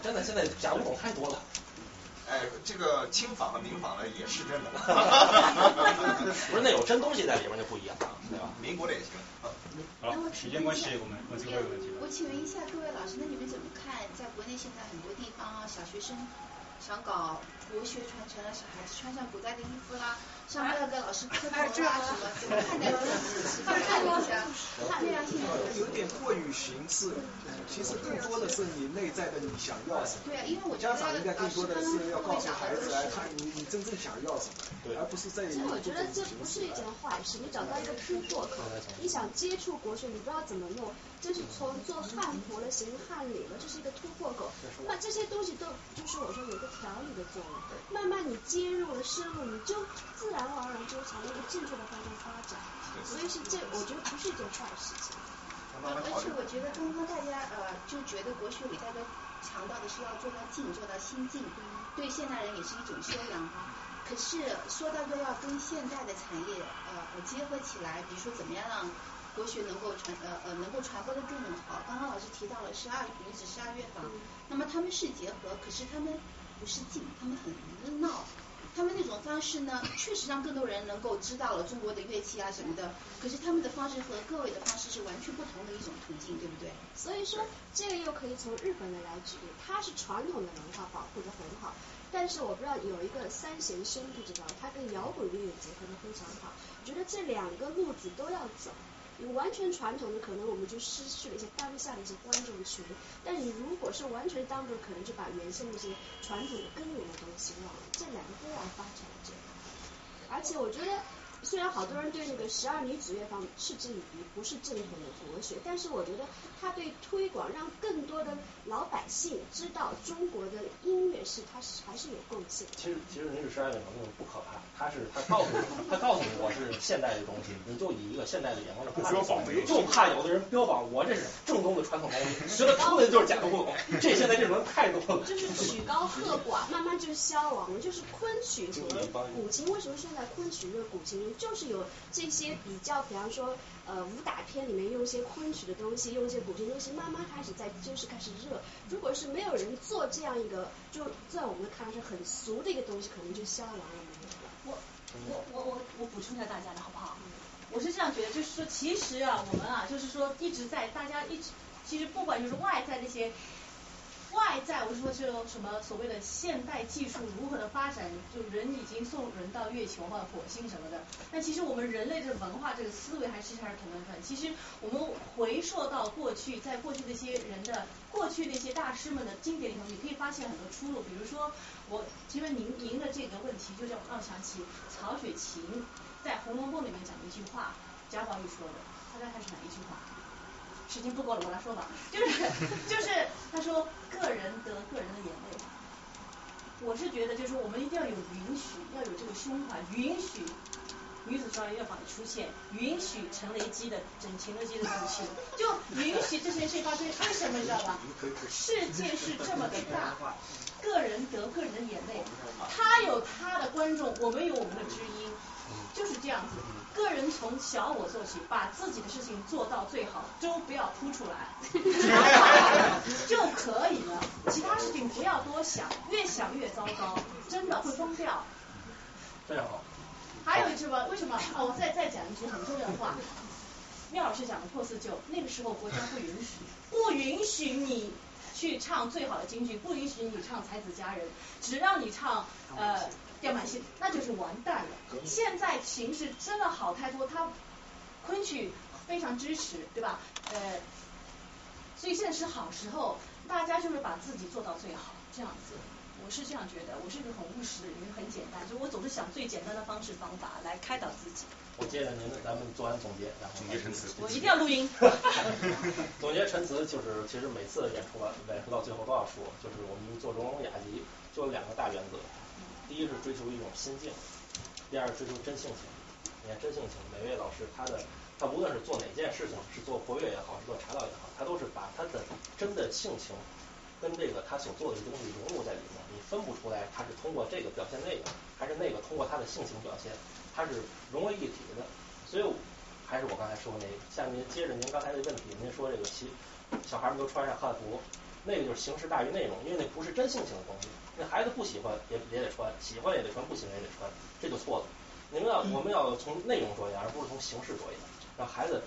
真的，现在假古董太多了。
哎，这个清仿和明仿的也是真的。
不是，那有真东西在里边就不一样，对吧？
民国的也行。
好，时间关系，我们问最后一个问题
我请问一下各位老师，那你们怎么看？在国内现在很多地方啊，小学生想搞国学传承，小孩子穿上古代的衣服啦，上课要跟老师磕头啊什么，怎么看待 这个事情？看一下，这样现在
有点过于形式，其实更多的是你内在的你想要什么。
对啊，因为我
家长应该更多的是要告诉孩子来看你你真正想要什么，
对，
而不是在于。
其实我觉得这不是一件坏事，你找到一个突破口，你想接触国学，你不知道怎么弄，就是从做汉服了，行汉礼了，这是一个突破口。那这些东西都就是我说有个调理的作用，慢慢你接入了深入，你就自然而然就朝那个正确的方向发展。所以是这，我觉得不是一件坏事情。
而且我觉得刚刚大家呃就觉得国学里大家强调的是要做到静，做到心静，对现代人也是一种修养哈。可是说到说要跟现代的产业呃结合起来，比如说怎么样让国学能够传呃呃能够传播的更好。刚刚老师提到了十二女子十二乐坊，那么他们是结合，可是他们不是静，他们很闹。他们那种方式呢，确实让更多人能够知道了中国的乐器啊什么的。可是他们的方式和各位的方式是完全不同的一种途径，对不对？
所以说，这个又可以从日本的来举例，它是传统的文化保护的很好，但是我不知道有一个三弦笙，不知道它跟摇滚乐结合的非常好。我觉得这两个路子都要走。你完全传统的，可能我们就失去了一些当下的一些观众群。但你如果是完全当着，可能就把原先那些传统的根源的东西忘了。这两个都要发展这样。而且我觉得，虽然好多人对那个十二女子乐坊嗤之以鼻，不是正统的国学，但是我觉得他对推广让更多的老百姓知道中国的音乐是它是还是有贡献。
其实其实女子十二乐坊那种不可怕，他是他告诉你，他告诉你我是现代的东西，你就以一个现代的眼光来看。
标榜
就怕有的人标榜我这是正宗的传统工艺，学的出来就是假的古董。这现在这种人太多了。
就是曲高和寡，慢慢就消亡了。就是昆曲和古琴，为什么现在昆曲和，古琴热？就是有这些比较，比方说呃武打片里面用一些昆曲的东西，用一些古琴东西，慢慢开始在就是开始热。如果是没有人做这样一个，就在我们看来是很俗的一个东西，可能就消亡了。
我我我我我补充一下大家的好不好？我是这样觉得，就是说其实啊，我们啊，就是说一直在大家一直，其实不管就是外在那些。外在我是说这种什么所谓的现代技术如何的发展，就人已经送人到月球或火星什么的，但其实我们人类的文化这个思维还是还是同根分。其实我们回溯到过去，在过去那些人的过去那些大师们的经典里头，你可以发现很多出路。比如说，我其实您您的这个问题，就让让我想起曹雪芹在《红楼梦》里面讲的一句话，贾宝玉说的，大家看是哪一句话？时间不够了，我来说吧，就是就是他说个人得个人的眼泪，我是觉得就是我们一定要有允许，要有这个胸怀，允许女子十二乐坊的出现，允许陈雷基的整秦乐基的母亲，就允许这些事发生，为什么你知道吧？世界是这么的大，个人得个人的眼泪，他有他的观众，我们有我们的知音，就是这样子。个人从小我做起，把自己的事情做到最好，都不要扑出来，就可以了。其他事情不要多想，越想越糟糕，真的会疯掉。
非常好。
还有一句吧？为什么？哦，我再再讲一句很重要的话。缪老师讲的破四旧，那个时候国家不允许，不允许你去唱最好的京剧，不允许你唱才子佳人，只让你唱呃。调满戏，那就是完蛋了。现在形势真的好太多，他昆曲非常支持，对吧？呃，所以现在是好时候，大家就是把自己做到最好，这样子。我是这样觉得，我是一个很务实的人，很简单，就我总是想最简单的方式方法来开导自己。
我接着您，咱们做完总结，然后
总结陈词。
我一定要录音。
总结陈词就是，其实每次演出完，演出到最后都要说，就是我们做《荣荣雅集》就有两个大原则。第一是追求一种心境，第二是追求真性情。你看真性情，每位老师他的他无论是做哪件事情，是做活跃也好，是做茶道也好，他都是把他的真的性情跟这个他所做的东西融入在里面，你分不出来他是通过这个表现那个，还是那个通过他的性情表现，他是融为一体的。所以还是我刚才说那个，像您接着您刚才的问题，您说这个其小孩们都穿上汉服，那个就是形式大于内容，因为那不是真性情的东西。那孩子不喜欢也也得穿，喜欢也得穿，不喜欢也得穿，这就错了。你们要我们要从内容着眼，而不是从形式着眼，让孩子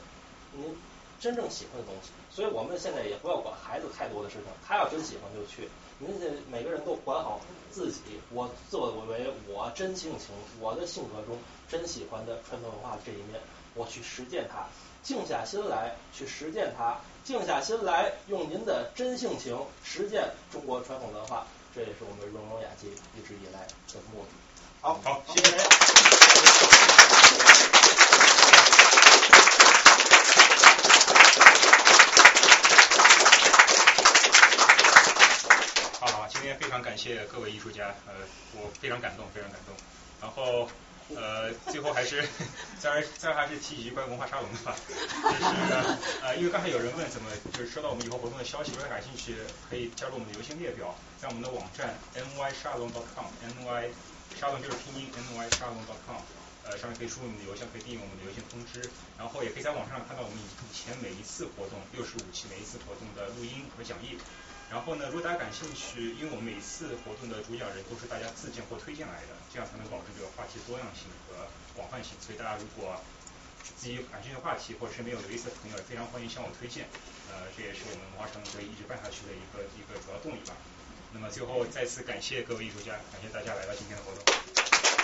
您真正喜欢的东西。所以我们现在也不要管孩子太多的事情，他要真喜欢就去。您这每个人都管好自己，我作为我真性情，我的性格中真喜欢的传统文化这一面，我去实践它，静下心来去实践它，静下心来用您的真性情实践中国传统文化，这也是我们荣荣雅集一直以来的目的。
好，好，谢谢。好好，今天非常感谢各位艺术家，呃，我非常感动，非常感动。然后，呃，最后还是，再而再还是提及关于文化沙龙的吧，就是 呃，因为刚才有人问怎么就是收到我们以后活动的消息，如果感兴趣可以加入我们的邮件列表，在我们的网站 ny 沙龙 .com，ny 沙龙就是拼音 ny 沙龙 .com，呃，上面可以输入你的邮箱，可以订阅我们的邮件通知，然后也可以在网上看到我们以前每一次活动六十五期每一次活动的录音和讲义。然后呢，如果大家感兴趣，因为我们每次活动的主讲人都是大家自荐或推荐来的，这样才能保证这个话题多样性和广泛性。所以大家如果自己感兴趣的话题或者身边有有意思的朋友也，非常欢迎向我推荐。呃，这也是我们文化沙龙会一直办下去的一个一个主要动力吧。那么最后再次感谢各位艺术家，感谢大家来到今天的活动。